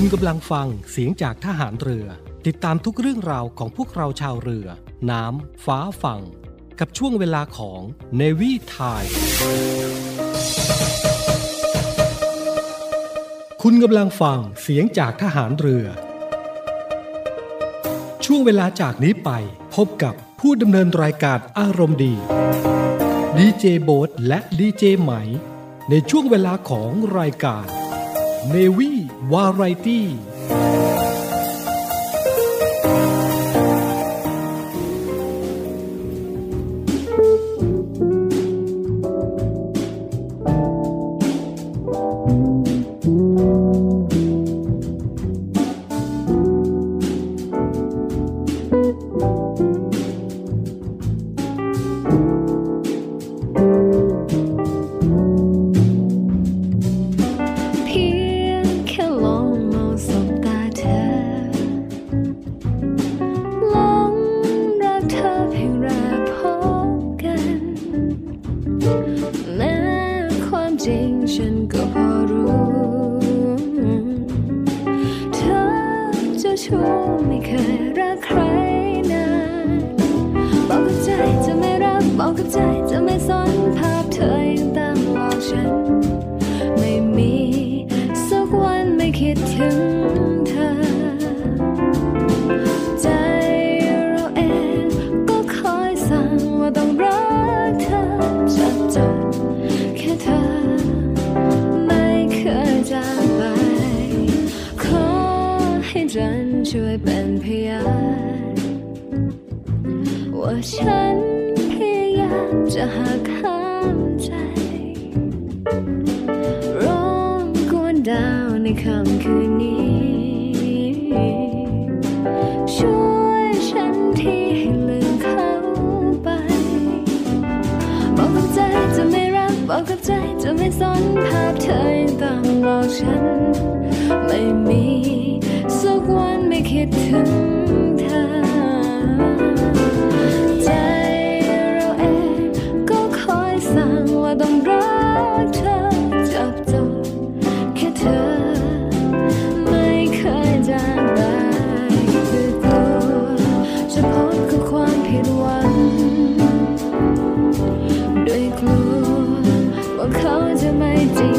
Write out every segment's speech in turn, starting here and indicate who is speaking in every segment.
Speaker 1: คุณกำลังฟังเสียงจากทหารเรือ ติดตามทุกเรื่องราวของพวกเราชาวเรือ น้ำ ฟ้าฝั่ง กับช่วงเวลาของ Navy Time คุณกำลังฟังเสียงจากทหารเรือ ช่วงเวลาจากนี้ไป พบกับผู้ดำเนินรายการอารมณ์ดีดีเจโบ๊ทและดีเจไหม ในช่วงเวลาของรายการเนวี วาไรตี้
Speaker 2: ในค่ำคืนนี้ ช่วยฉันที่ให้ลืมเขาไป บอกกับใจจะไม่รัก บอกกับใจจะไม่สนภาพเธอยังต้องหลอกฉัน ไม่มีสักวันไม่คิดถึง จะ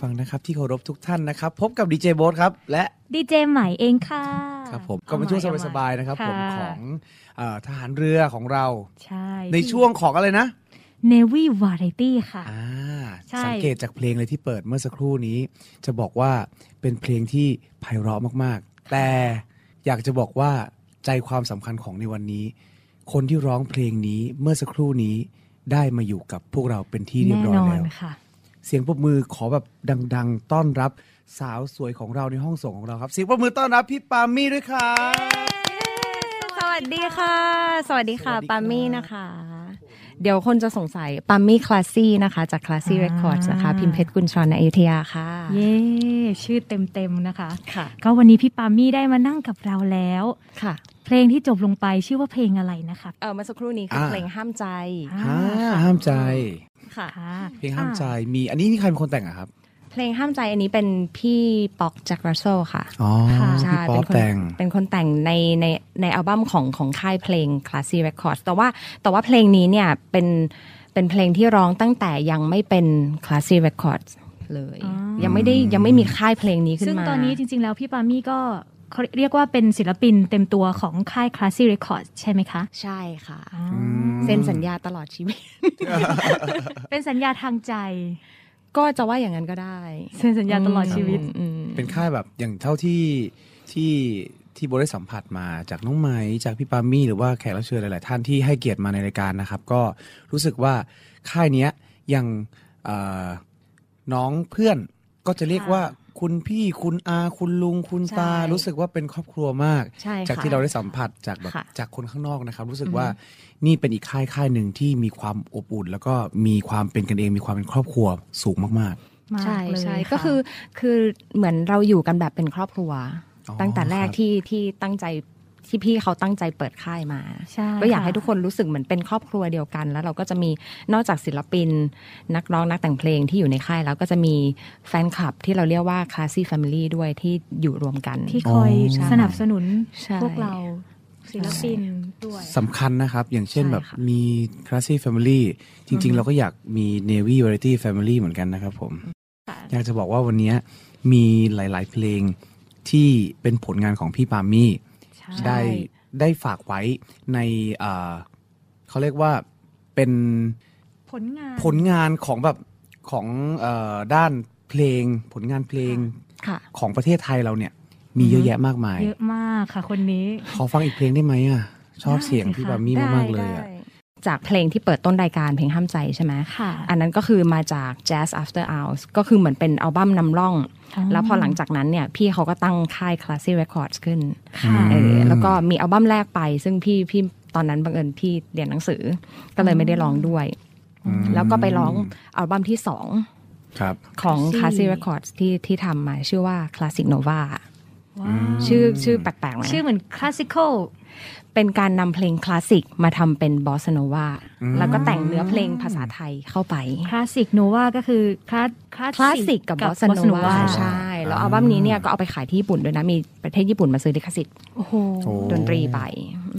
Speaker 3: ฟังนะครับที่เคารพทุกท่านนะครับ พบกับดีเจโบ๊ทครับและ
Speaker 4: ดีเจใหม่เองค่ะ
Speaker 3: ครับผมก็เป็นช่วงสบายๆนะครับผม
Speaker 4: ค่ะ
Speaker 3: ของเอ่อทหารเรือของเรา
Speaker 4: ใช่
Speaker 3: ในช่วงของอะไรนะ
Speaker 4: Navy Variety ค่ะ
Speaker 3: อ่า
Speaker 4: ใช่
Speaker 3: สังเกตจากเพลงเลยที่เปิดเมื่อสักครู่นี้ จะบอกว่าเป็นเพลงที่ไพเราะมากๆ แต่อยากจะบอกว่าใจความสำคัญของในวันนี้ คนที่ร้องเพลงนี้เมื่อสักครู่นี้ได้มาอยู่กับพวกเราเป็นที่เรียบ
Speaker 4: แน่
Speaker 3: ร้อย
Speaker 4: นอน
Speaker 3: แล้ว
Speaker 4: ค่ะ
Speaker 3: เสียงปรบมือขอแบบดัง ๆ ต้อนรับสาวสวยของเราในห้องส่งของเราครับเสียงปรบมือต้อนรับพี่ปามี่ด้วยครับ
Speaker 5: สวัสดีค่ะ สวัสดีค่ะ
Speaker 3: สวัสดีครับ
Speaker 5: ปามี่นะคะ เดี๋ยวคนจะสงสัยปามี่คลาสซี่นะคะ จากคลาสซี่
Speaker 4: อ่า
Speaker 5: เรคคอร์ดนะคะ พิมพ์เพชรกุลชรในอยุธยาค่ะ
Speaker 4: เย้ชื่อเต็มๆนะคะ
Speaker 5: ค่ะ
Speaker 4: ก็วันนี้พี่ปามี่ได้มานั่งกับเราแล้ว
Speaker 5: ค่ะ
Speaker 4: เพลงที่จบลงไปชื่อว่าเพลงอะไรนะคะ
Speaker 5: เออเมื่อสักครู่นี้คืออา เพลงห้ามใจ
Speaker 3: อ่าห้ามใจ
Speaker 5: ค่ะ
Speaker 4: ค่ะ
Speaker 3: เพลงห้ามใจมีอันนี้นี่ใครเป็นคนแต่งอะครับ
Speaker 5: เพลงห้ามใจอันนี้เป็นพี่ป๊อกจากรัสเซลค่ะ
Speaker 3: อ๋อ
Speaker 4: ค่ะ
Speaker 3: พี่ป๊อป
Speaker 5: เป็นคน
Speaker 3: แต่ง
Speaker 5: เป็นคนแต่งในในในอัลบั้มของของค่ายเพลง Classy Records แต่ว่าแต่ว่าเพลงนี้เนี่ยเป็นเป็นเพลงที่ร้องตั้งแต่ยังไม่เป็น Classy Records เลย
Speaker 4: อ๋อ
Speaker 5: ยังไม่ได้ยังไม่มีค่ายเพลงนี้ขึ้นมา
Speaker 4: ซึ่งตอนนี้จริงๆแล้วพี่ปามี่ก็ เขาเรียกว่าเป็นศิลปินเต็มตัวของค่าย Classy Records ใช่ไหมคะ
Speaker 5: ใช่ค่ะ
Speaker 4: อ๋อ
Speaker 5: เซ็นสัญญาตลอดชีวิต
Speaker 4: เป็นสัญญาทางใจ
Speaker 5: ก็จะว่าอย่างนั้นก็ได้
Speaker 4: เซ็นสัญญาตลอดชีวิต
Speaker 5: อืม
Speaker 3: เป็นค่ายแบบอย่างเท่าที่ที่ที่โบได้สัมผัสมาจากน้องไหมจากพี่ปามี่หรือว่าแขกรับเชิญหลาย ๆ ท่านที่ให้เกียรติมาในรายการนะครับ ก็รู้สึกว่าค่ายเนี้ยยังเอ่อน้องเพื่อนก็จะเรียก
Speaker 4: ค่ะ
Speaker 3: ว่า คุณพี่คุณอา คุณลุงคุณตา
Speaker 5: ใช่
Speaker 3: รู้สึกว่าเป็นครอบครัวมาก
Speaker 5: ใช่ค่ะ
Speaker 3: จากที่เราได้สัมผัสจากแบบ
Speaker 5: ค่ะ
Speaker 3: จากคนข้างนอกนะครับ รู้สึกว่านี่เป็นอีกค่ายค่ายหนึ่งที่มีความอบอุ่น แล้วก็มีความเป็นกันเองมีความเป็นครอบครัวสูงมาก
Speaker 4: มาก
Speaker 5: ใช่
Speaker 4: เลย
Speaker 5: ใช่ะก็คือคือเหมือนเราอยู่กันแบบเป็นครอบครัว
Speaker 3: อ๋อ
Speaker 5: ตั้งแต่แรก
Speaker 3: ครับ
Speaker 5: ที่ที่ตั้งใจ ที่พี่เขาตั้งใจเปิดค่ายมา
Speaker 4: ใช่
Speaker 5: ก็อยากะให้ทุกคนรู้สึกเหมือนเป็นครอบครัวเดียวกัน แล้วเราก็จะมีนอกจากศิลปิน นักร้องนักแต่งเพลงที่อยู่ในค่ายแล้วก็จะมีแฟนคลับที่เราเรียกว่า Classy Family ด้วยที่อยู่รวมกัน
Speaker 4: ที่คอย
Speaker 3: อ๋อ
Speaker 4: สนับสนุน
Speaker 5: ใช่
Speaker 4: พวกเราศิลปินด้วย
Speaker 3: สำคัญนะครับ อย่างเช่น
Speaker 5: ใช่
Speaker 3: แบบ
Speaker 5: ค่ะ
Speaker 3: มี Classy Family จริง ๆ เราก็อยากมี Navy Variety Family เหมือนกันนะครับผม
Speaker 4: ค่ะ
Speaker 3: อยากจะบอกว่าวันนี้มีหลาย ๆ เพลงที่เป็นผลงานของพี่ปามี่
Speaker 4: ใช่
Speaker 3: ได้ได้ฝากไว้ในเอ่อเขาเรียกว่าเป็น
Speaker 4: ผลงาน
Speaker 3: ผลงานของแบบของเอ่อด้านเพลงผลงานเพลง
Speaker 5: ค่ะ
Speaker 3: ของประเทศไทยเราเนี่ย มีเยอะแยะมากมาย
Speaker 4: เยอะมากค่ะคนนี้
Speaker 3: ขอฟังอีกเพลงได้ไหมอะ ชอบ
Speaker 4: ได้
Speaker 3: เสียง
Speaker 4: สิ
Speaker 3: พี่
Speaker 4: คะ
Speaker 3: ปามี่มากๆเลยอะ
Speaker 5: จากเพลงที่เปิดต้นรายการเพลงห้ามใจใช่ไหม
Speaker 4: ค่ะ
Speaker 5: อันนั้นก็คือมาจาก Jazz After Hours ก็คือเหมือนเป็นอัลบั้มนำร่อง
Speaker 4: อ๋อ
Speaker 5: แล้วพอหลังจากนั้นเนี่ยพี่เขาก็ตั้งค่าย Classy Records ขึ้น
Speaker 4: ค่ะ
Speaker 5: เออแล้วก็มีอัลบั้มแรกไป ซึ่งพี่พี่ตอนนั้นบังเอิญพี่เรียนหนังสือ ก็เลยไม่ได้ร้องด้วย แล้วก็ไปร้องอัลบั้มที่สอง
Speaker 3: ครับ
Speaker 5: ของ
Speaker 4: Classy
Speaker 5: Classy Records ที่ที่ทำมาชื่อว่า Classic Nova
Speaker 4: ว้าว
Speaker 5: ชื่อชื่อแปลกๆไหม
Speaker 4: ชื่อเหมือนคลาสสิคอล
Speaker 5: เป็นการนำเพลงคลาสสิกมาทำเป็นบอสโนวาแล้วก็แต่งเนื้อเพลงภาษาไทยเข้าไป
Speaker 4: คลาสสิกโนวาก็คือคลาส
Speaker 5: คลาสสิกกับบอสโนวาใช่ แล้วอัลบั้มนี้เนี่ยก็เอาไปขายที่ญี่ปุ่นด้วยนะ มีประเทศญี่ปุ่นมาซื้อลิขสิทธิ์
Speaker 4: โอ้โห
Speaker 3: โอ้
Speaker 5: ดนตรีไป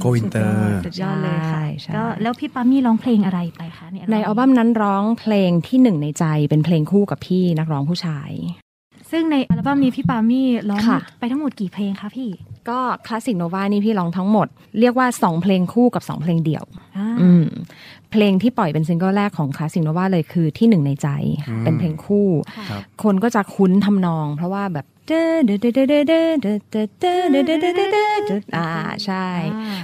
Speaker 3: โกอินเตอร์
Speaker 4: สุดยอดเลยค่ะ
Speaker 5: ใช่ใช่
Speaker 4: ก็แล้วพี่ปามี่ร้องเพลงอะไรไปคะเนี่ย
Speaker 5: ในอัลบั้มนั้นร้องเพลงที่หนึ่งในใจเป็นเพลงคู่กับพี่นักร้องผู้ชาย
Speaker 4: ซึ่งในอัลบั้มนี้พี่ปามี่ร้อง
Speaker 5: ค่ะ
Speaker 4: ไปทั้งหมดกี่เพลงคะพี่
Speaker 5: ก็คลาสสิกโนวานี่พี่ร้องทั้งหมด เรียกว่า 2 เพลงคู่กับ 2 เพลงเดี่ยว
Speaker 4: อ่า
Speaker 5: อืมเพลงที่ปล่อยเป็นซิงเกิลแรกของคลาสสิกโนวาเลยคือที่หนึ่งในใจเป็นเพลงคู่
Speaker 3: ครับ
Speaker 5: คนก็จะคุ้นทำนอง เพราะว่าแบบ อ่าใช่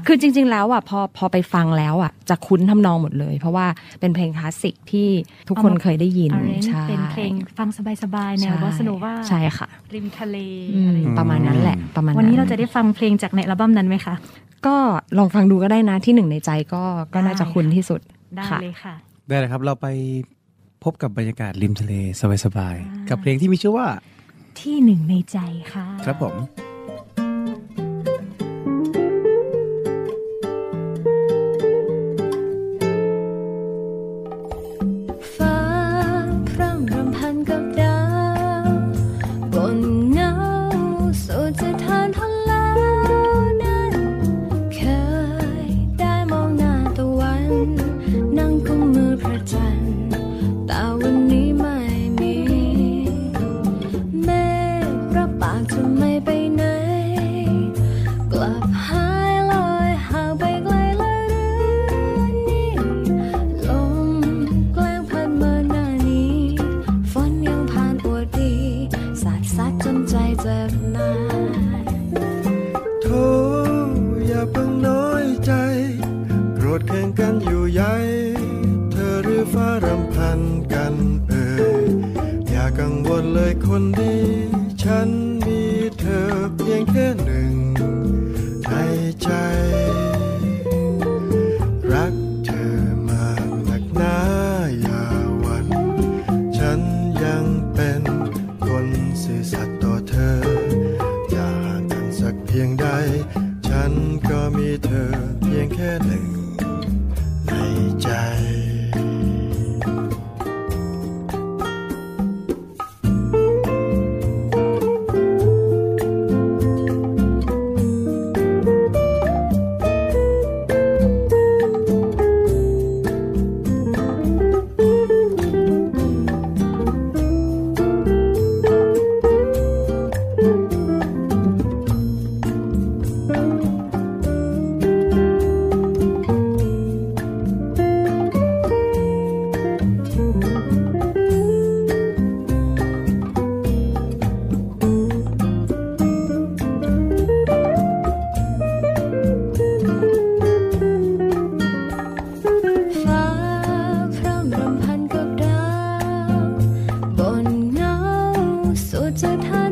Speaker 5: คือจริง ๆ แล้วอะพอพอไปฟังแล้วอะจะคุ้นทำนองหมดเลย เพราะว่าเป็นเพลงคลาสสิกที่ทุกคนเคยได้ยินใช่
Speaker 4: เป็นเพลงฟังสบายๆแนว
Speaker 5: ใช่
Speaker 4: บอสโนวา
Speaker 5: ใช่ค่ะ
Speaker 4: ริมทะเล
Speaker 5: ประมาณนั้นแหละประมาณ
Speaker 4: วันนี้เราจะได้ฟังเพลงจากในอัลบั้มนั้นไหมคะ
Speaker 5: ก็ลองฟังดูก็ได้นะที่หนึ่งในใจก็ก็น่าจะคุ้นที่สุด
Speaker 4: ได้เลยค่ะ
Speaker 3: ได้เลยครับเราไปพบกับบรรยากาศริมทะเลสบายๆกับเพลงที่มีชื่อว่า
Speaker 4: ที่หนึ่งในใจค่ะ
Speaker 3: ครับผม
Speaker 2: สุด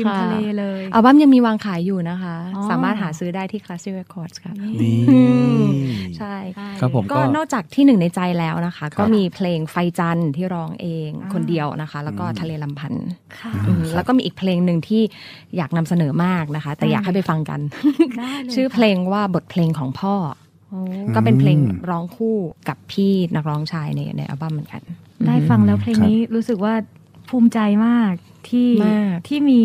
Speaker 2: ริม
Speaker 6: ค่ะ
Speaker 2: ทะเลเลยอัลบั้
Speaker 6: มยังมีวาง
Speaker 5: ขา
Speaker 4: ย
Speaker 5: อยู่นะคะ
Speaker 4: อ๋อ
Speaker 5: สามารถหาซื้อได้ที่ Classic Records ค่ะ
Speaker 3: นี่
Speaker 5: อืมใช่
Speaker 3: ครับผม
Speaker 5: ก็
Speaker 3: ก็
Speaker 5: นอกจากที่หนึ่งในใจแล้วนะคะ
Speaker 3: ครับ
Speaker 5: ก็มีเพลงไฟจันทร์ที่ร้องเอง
Speaker 4: อ่า
Speaker 5: คนเดียวนะคะ แล้วก็ทะเลลำพันธ์
Speaker 4: ค่ะ
Speaker 5: อืมแล้วก็มีอีกเพลงหนึ่งที่อยากนำเสนอมากนะคะ แต่อยากให้ไปฟังกัน
Speaker 4: ได้เลย
Speaker 5: ชื่อเพลงว่าบทเพลงของพ่อ
Speaker 4: โอ้
Speaker 5: ก็เป็นเพลงร้องคู่กับพี่นักร้องชายในในอัลบั้มเหมือนกัน
Speaker 4: ได้ฟังแล้วเพลงนี้รู้สึกว่าภูมิใจมาก ที่
Speaker 5: มาก
Speaker 4: ที่มี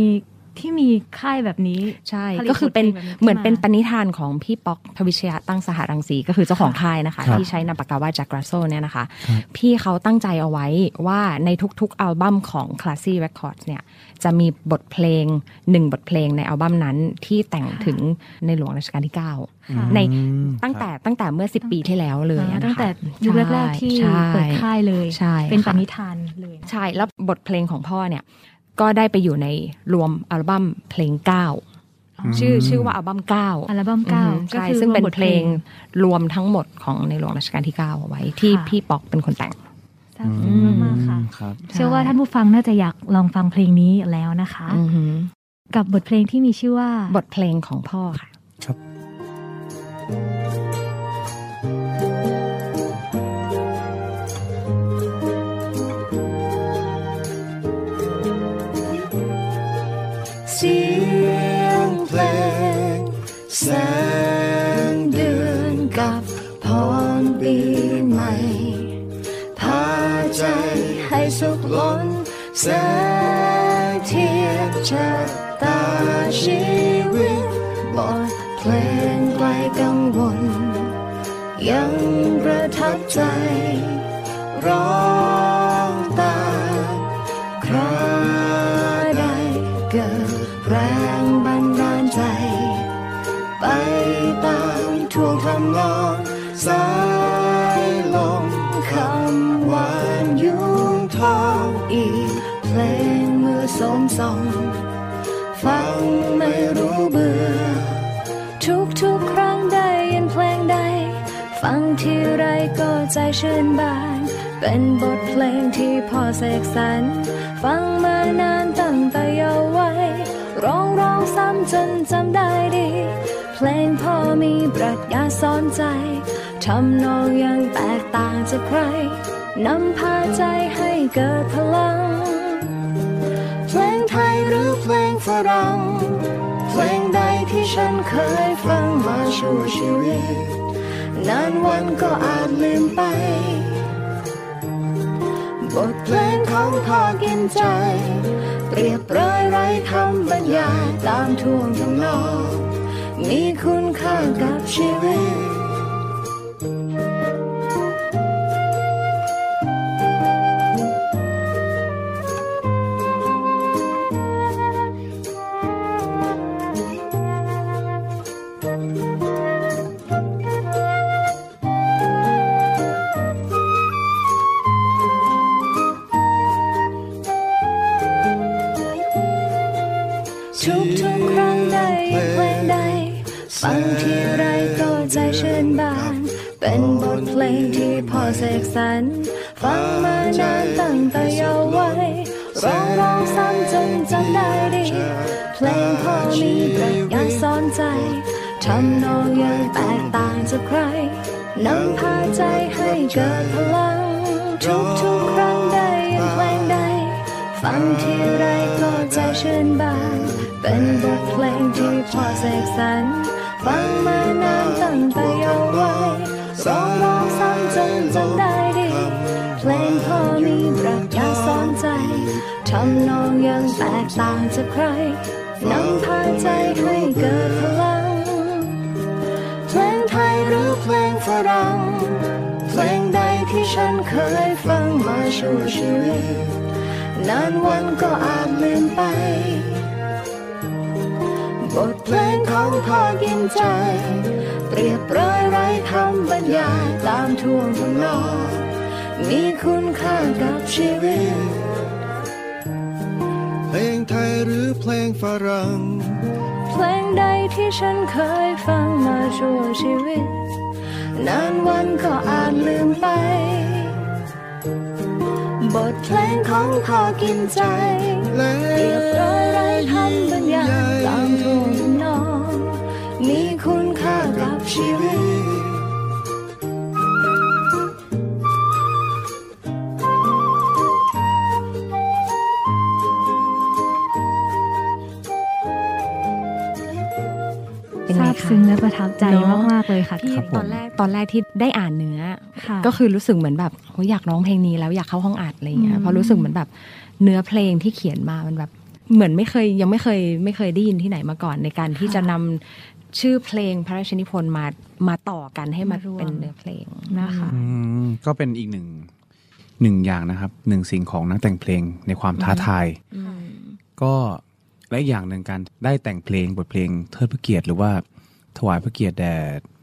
Speaker 4: ที่มีค่ายแบบนี้
Speaker 5: ใช่
Speaker 4: ผลิต
Speaker 5: ก็คือเป็น
Speaker 4: บทพลงแบบนี้ขึ้นมา
Speaker 5: เหมือนเป็นปณิธานของพี่ป๊อกพวิชยะตั้งสหรังสีก็คือเจ้าของค่ายนะคะ
Speaker 3: ครับ
Speaker 5: ที่ใช้นามปากกาว่าจากกราโซเนี่ยนะคะ
Speaker 3: ครับ
Speaker 5: พี่เขาตั้งใจเอาไว้ว่าในทุกๆ อัลบั้มของ Classy Records เนี่ยจะมีบทเพลงหนึ่งบทเพลงในอัลบั้มนั้นที่แต่งถึงในหลวงรัชกาลที่
Speaker 4: ค่ะ
Speaker 5: 9ในตั้งแต่ตั้งแต่เมื่อ 10 ปีที่แล้วเลย
Speaker 4: อ่า
Speaker 5: นะคะ
Speaker 4: ตั้งแต่ยุคแรกๆที่
Speaker 5: ใช่
Speaker 4: เปิดค่ายเลย
Speaker 5: ใช่
Speaker 4: เป็นป
Speaker 5: ค่ะ
Speaker 4: ณิธานเลย
Speaker 5: ใช่แล้วบทเพลงของพ่อเนี่ย ก็ได้ไปอยู่ในรวมอัลบั้มเพลง9ชื่อชื่อว่าอัลบั้ม9
Speaker 4: อัลบั้มเก้า
Speaker 5: ใช่ซึ่งเป็นเพลงรวมทั้งหมดของในหลวงรัชกาลที่9เอาไว้ที่
Speaker 4: ค่ะ
Speaker 5: พี่ป๊อกเป็นคนแต่ง
Speaker 4: ซาบซึ้งมากๆค่ะ
Speaker 3: ครับ
Speaker 4: เชื่อว่าท่านผู้ฟังน่าจะอยากลองฟังเพลงนี้แล้วนะคะ
Speaker 5: อือหือ
Speaker 4: กับบทเพลงที่มีชื่อว่า
Speaker 5: บทเพลงของพ่อค่ะ
Speaker 3: ครับ
Speaker 6: แสงเดือนกับพรปีใหม่ พาใจให้สุขล้นแสงเทียนชะตาชีวิตบทเพลงไกลกังวล ยังประทับใจร้องำลองสายลมคำหวานยุงทอง
Speaker 2: อีกเพลงเมื่อสมสองฟังไม่รู้เบื่อ ทุกทุกๆครั้งได้ยินเพลงใด ฟังทีไรก็ใจชื่นบาน เป็นบทเพลงที่พ่อเสกสรรฟังมานานตั้งแต่เยาว์วัยร้อง ซ้ำจนจำได้ดี เพลงพ่อมีปรัชญาสอนใจ ทำนองยังแตกต่างจากใคร นำพาใจให้เกิดพลัง
Speaker 6: เพลงไทยหรือเพลงฝรั่ง เพลงใดที่ฉันเคยฟังมาชั่วชีวิต นานวันก็อาจลืมไป บทเพลงของพ่อกินใจ เปรียบร้อยไร้คำบรรยายตามท่วงทำนองมีคุณค่ากับชีวิต
Speaker 2: จากใครนำพาใจให้เกิดพลัง ทุกทุกครั้งได้ยินเพลงใด ฟังทีไรก็ใจชื่นบาน เป็นบทเพลงที่พอเสกสรรฟังมานานตั้งแต่เยาว์วัยร้องร้องซ้ำจนจำได้ดี เพลงพอมีปรัชญาสอนใจทำนองยังแตกต่างจากใครนำพาใจให้เกิดพลัง
Speaker 6: เพลงฝรั่งเพลงใดที่ฉันเคยฟังมาชั่วชีวิต นานวันก็อาจลืมไป บทเพลงของพ่อกินใจ เปรียบเปรยไร้คำบรรยายตามท่วงทำนองมีคุณค่ากับชีวิต เพลงไทยหรือเพลงฝรั่ง
Speaker 2: เพลงใดที่ฉันเคยฟังมาชั่วชีวิต นานวันก็อาจลืมไป บทเพลงของพ่อกินใจเรียบร้อยไรคำบรรยางตามท่วงนอง มีคุณค่ากับชีวิต
Speaker 4: ซาบ
Speaker 5: คะ
Speaker 4: ซึ้งและประทับใจ
Speaker 5: เนอะ
Speaker 4: มากๆเลยค่ะ
Speaker 5: พี่
Speaker 3: ครับผม
Speaker 5: ตอนแรกตอนแรกที่ได้อ่านเนื้อ
Speaker 4: ค่ะ
Speaker 5: ก็คือรู้สึกเหมือนแบบโหอยากร้องเพลงนี้แล้วอยากเข้าห้องอัดอะไรเงี้
Speaker 4: อื
Speaker 5: ย
Speaker 4: ม
Speaker 5: เพราะรู้สึกเหมือนแบบเนื้อเพลงที่เขียนมามันแบบเหมือนไม่เคยยังไม่เคยไม่เคยได้ยินที่ไหนมาก่อนในการที่จะนำชื่อเพลงพระราชนิพนธ์มามาต่อกันให้มันเป็นเนื้อเพลง
Speaker 4: นะคะ
Speaker 3: อืมก็เป็นอีกหนึ่งหนึ่งอย่างนะครับหนึ่งสิ่งของนักแต่งเพลงในความท้าทาย ก็และอีกอย่างหนึ่งการได้แต่งเพลงบทเพลงเทิดพระเกียรติหรือว่า ถวายพระเกียรติแด่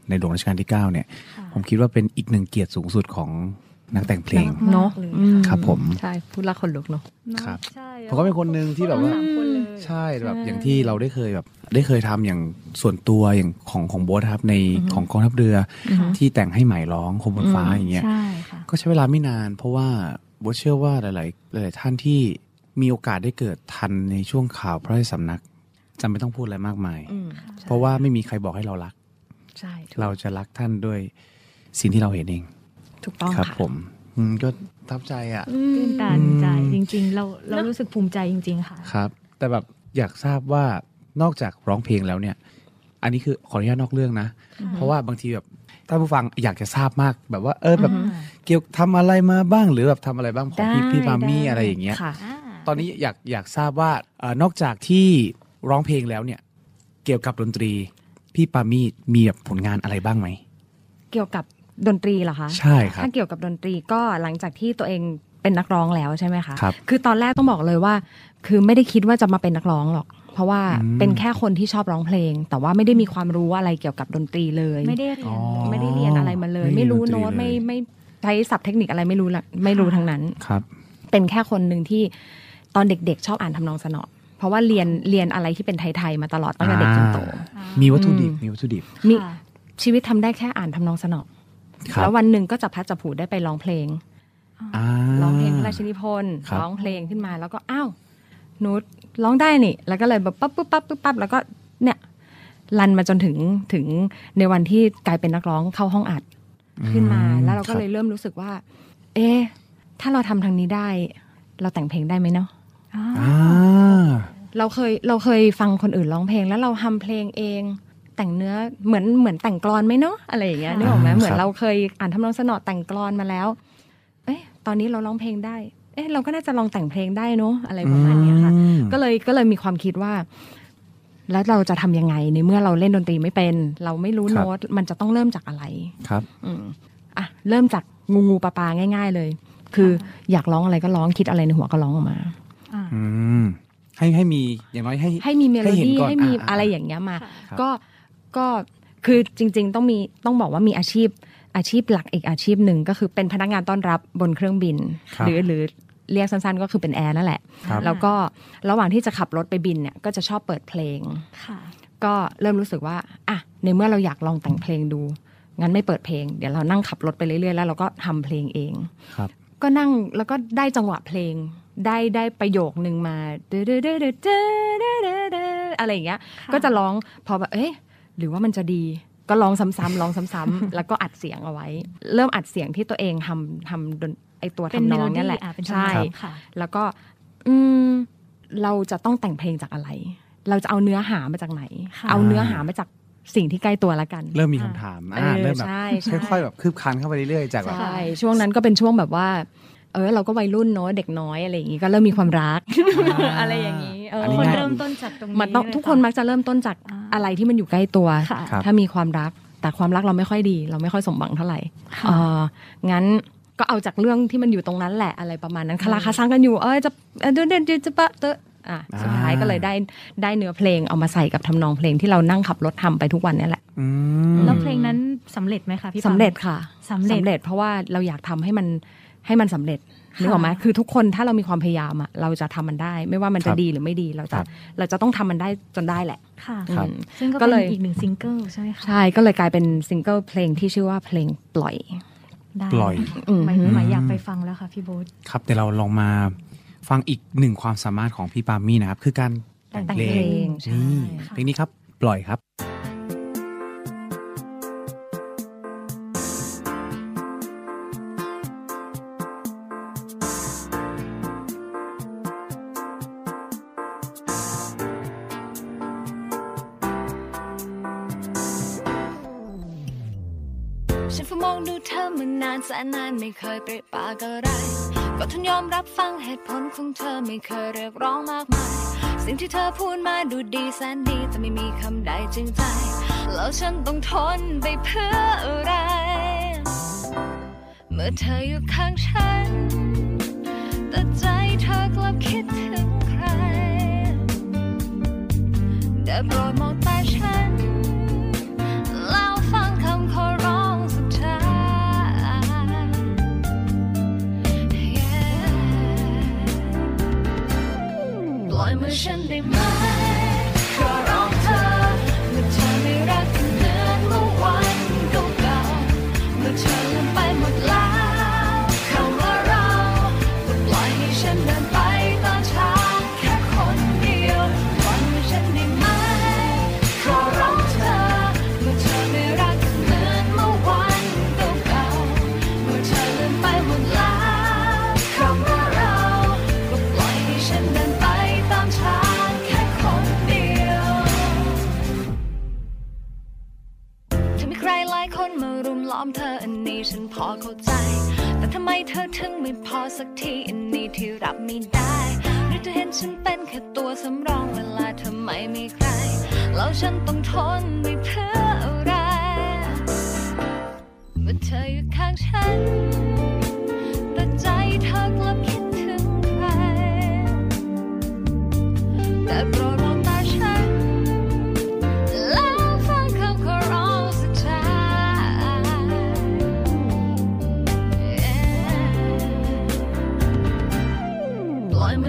Speaker 3: ในหลวงรัชกาลที่ 9 เนี่ย ผมคิดว่าเป็นอีกหนึ่งเกียรติสูงสุดของนักแต่งเพลง
Speaker 5: เนาะ
Speaker 4: เลย
Speaker 5: อืม
Speaker 3: ครับผม
Speaker 5: ใช่พูดและคนลุกเนาะ
Speaker 3: ครับ
Speaker 4: ใช่
Speaker 3: ผมก็เป็นคนหนึ่งที่แบบว่า
Speaker 4: สามคนเลย
Speaker 3: ใช่แบบอย่างที่เราได้เคยแบบได้เคยทำอย่างส่วนตัวอย่างของของโบ๊ทครับในของกองทัพเรืออที่แต่งให้ใหม่ร้องคมบนฟ้าอย่างเงี้ย
Speaker 4: ใช่ค่ะ
Speaker 3: ก็ใช้เวลาไม่นาน เพราะว่าโบทเชื่อว่าหลาย ๆ หลาย ๆ ท่านที่มีโอกาสได้เกิดทันในช่วงข่าวพระราชสำนัก จำไม่ต้องพูดอะไรมากมาย
Speaker 5: อืม
Speaker 3: เพราะว่าไม่มีใครบอกให้เรารัก
Speaker 5: ใช่ถูก
Speaker 3: เราจะรักท่านด้วยสิ่งที่เราเห็นเอง
Speaker 5: ถูกต้อง
Speaker 3: ครับ
Speaker 5: ค่ะ
Speaker 3: ผมอืมก็ทับใจอะ
Speaker 4: ตื่นตันใจจริง ๆ เราเรารู้สึกภูมิใจจริง ๆ ค่ะ
Speaker 3: ครับ แต่แบบอยากทราบว่านอกจากร้องเพลงแล้วเนี่ย อันนี้คือขออนุญาตนอกเรื่องนะ เพราะว่าบางทีแบบท่านผู้ฟังอยากจะทราบมากแบบว่าเออแบบเกี่ยวทำอะไรมาบ้างหรือแบบทำอะไรบ้างของพี่
Speaker 5: ได้
Speaker 3: พี่ปามี่
Speaker 5: ได้
Speaker 3: อะไรอย่างเงี้ย
Speaker 5: ค่ะ
Speaker 3: ตอนนี้อยากอยากทราบว่าเออนอกจากที่ ร้องเพลงแล้วเนี่ย เกี่ยวกับดนตรี พี่ปามี่มีแบบผลงานอะไรบ้างไหม
Speaker 5: เกี่ยวกับดนตรีเหรอคะ
Speaker 3: ใช่ครับ
Speaker 5: ถ้าเกี่ยวกับดนตรีก็หลังจากที่ตัวเองเป็นนักร้องแล้วใช่ไหมคะ
Speaker 3: ครับ
Speaker 5: คือตอนแรกต้องบอกเลยว่า คือไม่ได้คิดว่าจะมาเป็นนักร้องหรอก เพราะว่า
Speaker 3: อืม
Speaker 5: เป็นแค่คนที่ชอบร้องเพลง แต่ว่าไม่ได้มีความรู้อะไรเกี่ยวกับดนตรีเลย
Speaker 4: ไม่ได้เรียน
Speaker 3: อ๋อ
Speaker 5: ไม่ได้เรียนอะไรมาเลย
Speaker 3: ไม่
Speaker 5: ไม่
Speaker 3: เรียน
Speaker 5: รู้
Speaker 3: ดนตรี
Speaker 5: โน้ต
Speaker 3: เลย
Speaker 5: ไม่ไม่ใช้ศัพท์เทคนิคอะไรไม่รู้ละไม่รู้ทั้งนั้น
Speaker 3: ครับ
Speaker 5: เป็นแค่คนหนึ่งที่ตอนเด็กๆ ชอบอ่านทำนองสนอเพ ราะว่าเรียนเรียนอะไรที่เป็นไทย ๆ มาตลอดตั้งแต่เด็กจนโต
Speaker 3: มีวัตถุดิบ
Speaker 5: อืม
Speaker 3: มีวัตถุดิบ
Speaker 5: มี
Speaker 4: ค่ะ
Speaker 5: ชีวิตทำได้แค่อ่านทำนองสนอ
Speaker 3: ครับ
Speaker 5: แล้ววันหนึ่งก็จะพัดจะผูได้ไปร้องเพลง
Speaker 3: อ่า
Speaker 5: ร้องเพลงพระราชนิพนธ์
Speaker 3: ครับ
Speaker 5: ร้องเพลงขึ้นมาแล้วก็อ้าวนุชร้องได้นี่ แล้วก็เลยแบบปั๊บปุ๊บปั๊บปุ๊บปั๊บแล้วก็เนี่ยรันมาจนถึงถึงในวันที่กลายเป็นนักร้องเข้าห้องอัดขึ้นมา แล้วเราก็เลยเริ่มรู้สึกว่า เอ๊ะถ้าเราทำทางนี้ได้ เราแต่งเพลงได้ไหมเนาะ
Speaker 3: อ่า
Speaker 5: เราเคยเราเคยฟังคนอื่นร้องเพลง แล้วเราทำเพลงเอง แต่งเนื้อเหมือนเหมือนแต่งกลอนไหมเนาะอะไรอย่างเงี้ยนึกออกไหม
Speaker 3: อ่า
Speaker 5: เหมือน
Speaker 3: ครับ
Speaker 5: เราเคยอ่านทำนองสนอแต่งกลอนมาแล้ว เอ๊ะตอนนี้เราร้องเพลงได้ เอ๊ะเราก็น่าจะลองแต่งเพลงได้เนาะอะไรประมาณเนี้ยค่ะ
Speaker 3: อืม
Speaker 5: ก็เลยก็เลยมีความคิดว่า แล้วเราจะทำยังไงในเมื่อเราเล่นดนตรีไม่เป็น เราไม่รู้
Speaker 3: ครับ
Speaker 5: โน้ตมันจะต้องเริ่มจากอะไร
Speaker 3: ครับ
Speaker 5: อืมอะเริ่มจากงูงูปลาปลาง่าย ๆ เลย คืออยากร้องอะไรก็ร้องคิดอะไรในหัวก็ร้องออกมา
Speaker 4: อ่า
Speaker 3: อืม ให้ให้มีอย่างน้อยให้
Speaker 5: ให้มีเมโล
Speaker 3: ให้เห็น
Speaker 5: ดี้
Speaker 3: ก่อน
Speaker 5: ให้มี
Speaker 3: อ่า
Speaker 5: อะไรอย่างเงี้ยมา
Speaker 4: ค่ะ
Speaker 3: ครับ
Speaker 5: ก็ก็คือจริง ๆ ต้องมีต้องบอกว่ามีอาชีพอาชีพหลักอีกอาชีพหนึ่งก็คือเป็นพนักงานต้อนรับบนเครื่องบิน
Speaker 3: ครับ
Speaker 5: หรือหรือเรียกสั้นๆ ก็คือเป็นแอร์นั่นแหละ
Speaker 3: ครับ
Speaker 5: แล้วก็ระหว่างที่จะขับรถไปบินเนี่ยก็จะชอบเปิดเพลง
Speaker 4: ค่ะ
Speaker 5: ก็เริ่มรู้สึกว่าอะในเมื่อเราอยากลองแต่งเพลงดู งั้นไม่เปิดเพลง เดี๋ยวเรานั่งขับรถไปเรื่อยๆ แล้วเราก็ทำเพลงเอง
Speaker 3: ครับ
Speaker 5: ก็นั่งแล้วก็ได้จังหวะเพลง ได้ได้ประโยคหนึ่งมาอะไรอย่างเงี้ย ก็จะร้องพอแบบเอ๊ะหรือว่ามันจะดีก็ร้องซ้ำๆร้องซ้ำๆแล้วก็อัดเสียงเอาไว้ เริ่มอัดเสียงที่ตัวเองทำทำไอตัวทำนองนี่แหละใช่แล้วก็อืมเราจะต้องแต่งเพลงจากอะไร เราจะเอาเนื้อหามาจากไหน เอาเนื้อหามาจากสิ่งที่ใกล้ตัวละกัน
Speaker 3: เริ่มมีคำถาม
Speaker 5: เริ่
Speaker 3: มแบบค่อยๆแบบคืบคานเข้าไปเรื่อยๆจากแบบ
Speaker 5: ช่วงนั้นก็เป็นช่วงแบบว่า เออเราก็วัยรุ่นเนาะเด็กน้อยอะไรอย่างงี้ก็เริ่มมีความรัก อะไรอย่างนี้เอออ
Speaker 3: อันนี้
Speaker 4: คน
Speaker 3: ง่าย
Speaker 4: เริ่มต้นจากตรงนี้
Speaker 5: มันต้อง
Speaker 4: เลย
Speaker 5: ทุกคนมักจะเริ่มต้นจาก
Speaker 4: อ่า
Speaker 5: อะไรที่มันอยู่ใกล้ตัว
Speaker 4: ค่ะ
Speaker 3: ครับ
Speaker 5: ถ้ามีความรักแต่ความรักเราไม่ค่อยดี เราไม่ค่อยสมหวังเท่าไหร่
Speaker 4: ค่ะ
Speaker 5: เอองั้นก็เอาจากเรื่องที่มันอยู่ตรงนั้นแหละอะไรประมาณนั้นคาราคาซังกันอยู่เออจะเออเดนเดนจะปะเตอะอะสุดท้ายก็เลยได้ได้เนื้อเพลงเอามาใส่กับทำนองเพลงที่เรานั่งขับรถทำไปทุกวันเนี่ยแหละ
Speaker 3: อืม
Speaker 4: แล้วเพลงนั้นสำเร็จไหมคะพี่ปา
Speaker 5: สำเร็จค่ะ
Speaker 4: สำเร็จ
Speaker 5: เพราะว่าเราอยากทำให้มัน ให้มันสำเร็จ
Speaker 4: ค่ะ
Speaker 5: นึกออกไหมคือทุกคนถ้าเรามีความพยายามอะเราจะทำมันได้ ไม่ว่ามัน
Speaker 3: ครั
Speaker 5: จะ
Speaker 3: บ
Speaker 5: ดีหรือไม่ดีเรา
Speaker 3: ค
Speaker 5: จะ
Speaker 3: รับ
Speaker 5: เราจะต้องทำมันได้จนได้แหละ
Speaker 4: ค่ะ
Speaker 3: ครับ
Speaker 5: อืม
Speaker 4: ซึ่งก็
Speaker 5: ก็
Speaker 4: เป็น
Speaker 5: เลย
Speaker 4: อีกหนึ่งซิงเกิลใช่ไหมคะ
Speaker 5: ใช่ก็เลยกลายเป็นซิงเกิลเพลงที่ชื่อว่าเพลงปล่อย
Speaker 4: ได้
Speaker 3: ปล่อย
Speaker 5: อืม
Speaker 4: หมายหมายอยากไปฟังแล้วค่ะพี่โบ๊ท
Speaker 3: ครับเดี๋ยวเราลองมาฟังอีกหนึ่งความสามารถของพี่ปามี่นะครับ คือการแต่ง
Speaker 5: แต่ง
Speaker 3: เพลง
Speaker 5: เพล
Speaker 3: ง
Speaker 5: ใช่
Speaker 3: นี่
Speaker 4: ค่ะ
Speaker 3: เพลงนี้ครับ ปล่อยครับา
Speaker 2: นแสนนานไม่เคยเปรียบปากอะไร ก็ทนยอมรับฟังเหตุผลของเธอไม่เคยเรียกร้องมากมาย สิ่งที่เธอพูดมาดูดีแสนดีแต่ไม่มีคำใดจริงใจ แล้วฉันต้องทนไปเพื่ออะไร เมื่อเธออยู่ข้างฉัน แต่ใจเธอกลับคิดถึงใครได้โปรดมอง Chân ฉันพอเข้าใจ แต่ทำไมเธอถึงไม่พอสักทีอันนี้ที่รับไม่ได้หรือเธอเห็นฉันเป็นแค่ตัวสำรองเวลาเธอไม่มีใคร แล้วฉันต้องทนไปเพื่ออะไรเมื่อเธออยู่ข้างฉัน แต่ใจเธอกลับคิดถึงใครแต่โปรด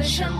Speaker 2: ป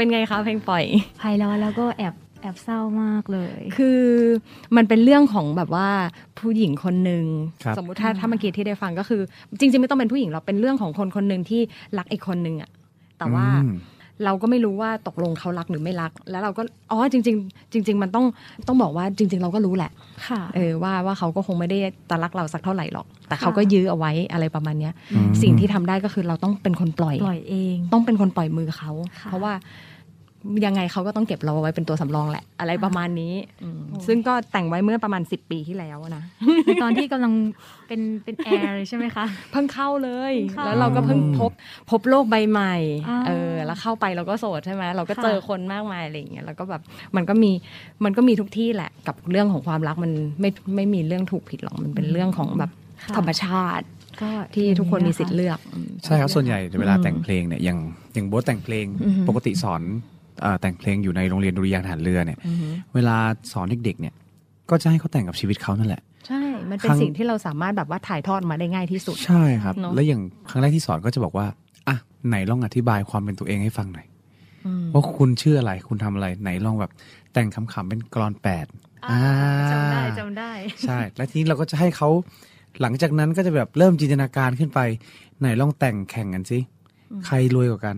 Speaker 5: เป็นไงคะเพลงปล่อย
Speaker 4: ไพเราะแล้วก็แอบแอบเศร้ามากเลย
Speaker 5: คือมันเป็นเรื่องของแบบว่าผู้หญิงคนหนึ่ง
Speaker 3: ครับ
Speaker 5: สมมุติถ้าถ้าเมื่อกี้ที่ได้ฟังก็คือ จริง ๆ ไม่ต้องเป็นผู้หญิงเราเป็นเรื่องของคนคนหนึ่งที่รักอีกคนหนึ่งอะแต่ว่า
Speaker 3: อืม
Speaker 5: เราก็ไม่รู้ว่าตกลงเขารักหรือไม่รัก แล้วเราก็อ๋อจริง ๆ จริง ๆ มันต้องต้องบอกว่าจริง ๆ เราก็รู้แหละ
Speaker 4: ค่ะ
Speaker 5: เออว่าว่าเขาก็คงไม่ได้ตะรักเราสักเท่าไหร่หรอก แต่
Speaker 4: ค่ะ
Speaker 5: เขาก็ยื้อเอาไว้อะไรประมาณเนี้ย
Speaker 3: อืม
Speaker 5: สิ่งที่ทำได้ก็คือเราต้องเป็นคนปล่อย
Speaker 4: ปล่อยเอง
Speaker 5: ต้องเป็นคนปล่อยมือเขา
Speaker 4: ค่ะ
Speaker 5: เพราะว่า ยังไงเขาก็ต้องเก็บเราเอาไว้เป็นตัวสำรองแหละ อะไรประมาณนี้อืมซึ่งก็แต่งไว้เมื่อประมาณ 10 ปีที่แล้วนะ
Speaker 4: ในตอนที่กำลังเป็นเป็นแอร์เลยใช่ไหมคะ
Speaker 5: เพิ่งเข้าเลย
Speaker 4: เพิ่งเข้า
Speaker 5: แล้วเราก็เพิ่งพบพบโลกใบใหม่
Speaker 4: อ่า
Speaker 5: เออแล้วเข้าไปเราก็โสดใช่ไหมเราก็
Speaker 4: ค่ะ
Speaker 5: เจอคนมากมายอะไรอย่างเงี้ยแล้วก็แบบมันก็มีมันก็มีทุกที่แหละ กับเรื่องของความรักมันไม่ไม่มีเรื่องถูกผิดหรอกมันเป็นเรื่องของแบบ
Speaker 4: ค่ะ
Speaker 5: ธรรมชาติ
Speaker 4: ก็
Speaker 5: ที่ทุกคนมีสิทธิ์เลือกอืม
Speaker 3: ใช่ครับส่วนใหญ่เวลาแต่งเพลงเนี่ยอย่างอย่างโบ๊ทแต่งเพลง
Speaker 5: อือฮึ
Speaker 3: ปกติสอนเอ่อ แต่งเพลงอยู่ในโรงเรียนดุริยางค์ทหารเรือเนี่ย
Speaker 5: อือฮึ
Speaker 3: เวลาสอนเด็กๆเนี่ย ก็จะให้เขาแต่งกับชีวิตเขานั่นแหละ
Speaker 5: ใช่ มันเป็
Speaker 3: คนรั้ง
Speaker 5: สิ่งที่เราสามารถแบบว่าถ่ายทอดมาได้ง่ายที่สุด
Speaker 3: ใช่ครับ
Speaker 5: เนอะ
Speaker 3: แล้วอย่างครั้งแรกที่สอนก็จะบอกว่าอะไหนลองอธิบายความเป็นตัวเองให้ฟังหน่อย
Speaker 5: อืม
Speaker 3: ว่าคุณชื่ออะไรคุณทำอะไรไหนลองแบบแต่งคำๆเป็นกรอนแปด
Speaker 4: อ่าจำได้จำได้
Speaker 3: ใช่ แล้วทีนี้เราก็จะให้เขาหลังจากนั้นก็จะแบบเริ่มจินตนาการขึ้นไป ไหนลองแต่งแข่งกันสิใครรวยกว่ากัน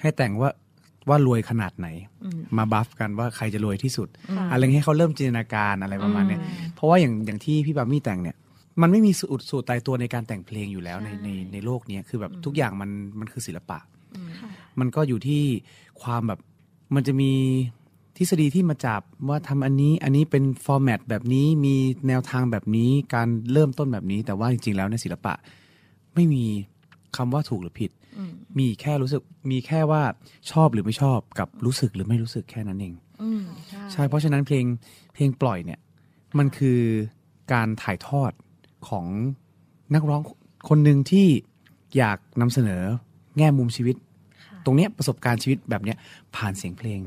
Speaker 3: ให้แต่งว่า ว่ารวยขนาดไหน
Speaker 5: อืม
Speaker 3: มาบัฟกันว่าใครจะรวยที่สุด
Speaker 4: ค่ะ
Speaker 3: อะไรให้เขาเริ่มจินตนาการอะไรประมาณเนี้ย
Speaker 5: อืม
Speaker 3: เพราะว่าอย่างอย่างที่พี่บามี่แต่งเนี่ยมันไม่มีสูตรสูตรตายตัวในการแต่งเพลงอยู่แล้วในในในโลกเนี้ยคือแบบทุกอย่างมันมันคือศิลปะ มันก็อยู่ที่ความแบบมันจะมีทฤษฎีที่มาจับว่าทำอันนี้อันนี้เป็นฟอร์แมตแบบนี้มีแนวทางแบบนี้การเริ่มต้นแบบนี้ แต่ว่าจริงๆแล้วในศิลปะ ไม่มีคำว่าถูกหรือผิด
Speaker 5: อื ม
Speaker 3: มีแค่รู้สึกมีแค่ว่าชอบหรือไม่ชอบกับรู้สึกหรือไม่รู้สึกแค่นั้นเอง
Speaker 5: อืม
Speaker 3: ใช่เพราะฉะนั้นเพลงเพลงปล่อยเนี่ย มันคือการถ่ายทอดของนักร้องคนหนึ่งที่อยากนำเสนอแง่มุมชีวิต ตรงเนี้ยประสบการณ์ชีวิตแบบเนี้ยผ่านเสียงเพลง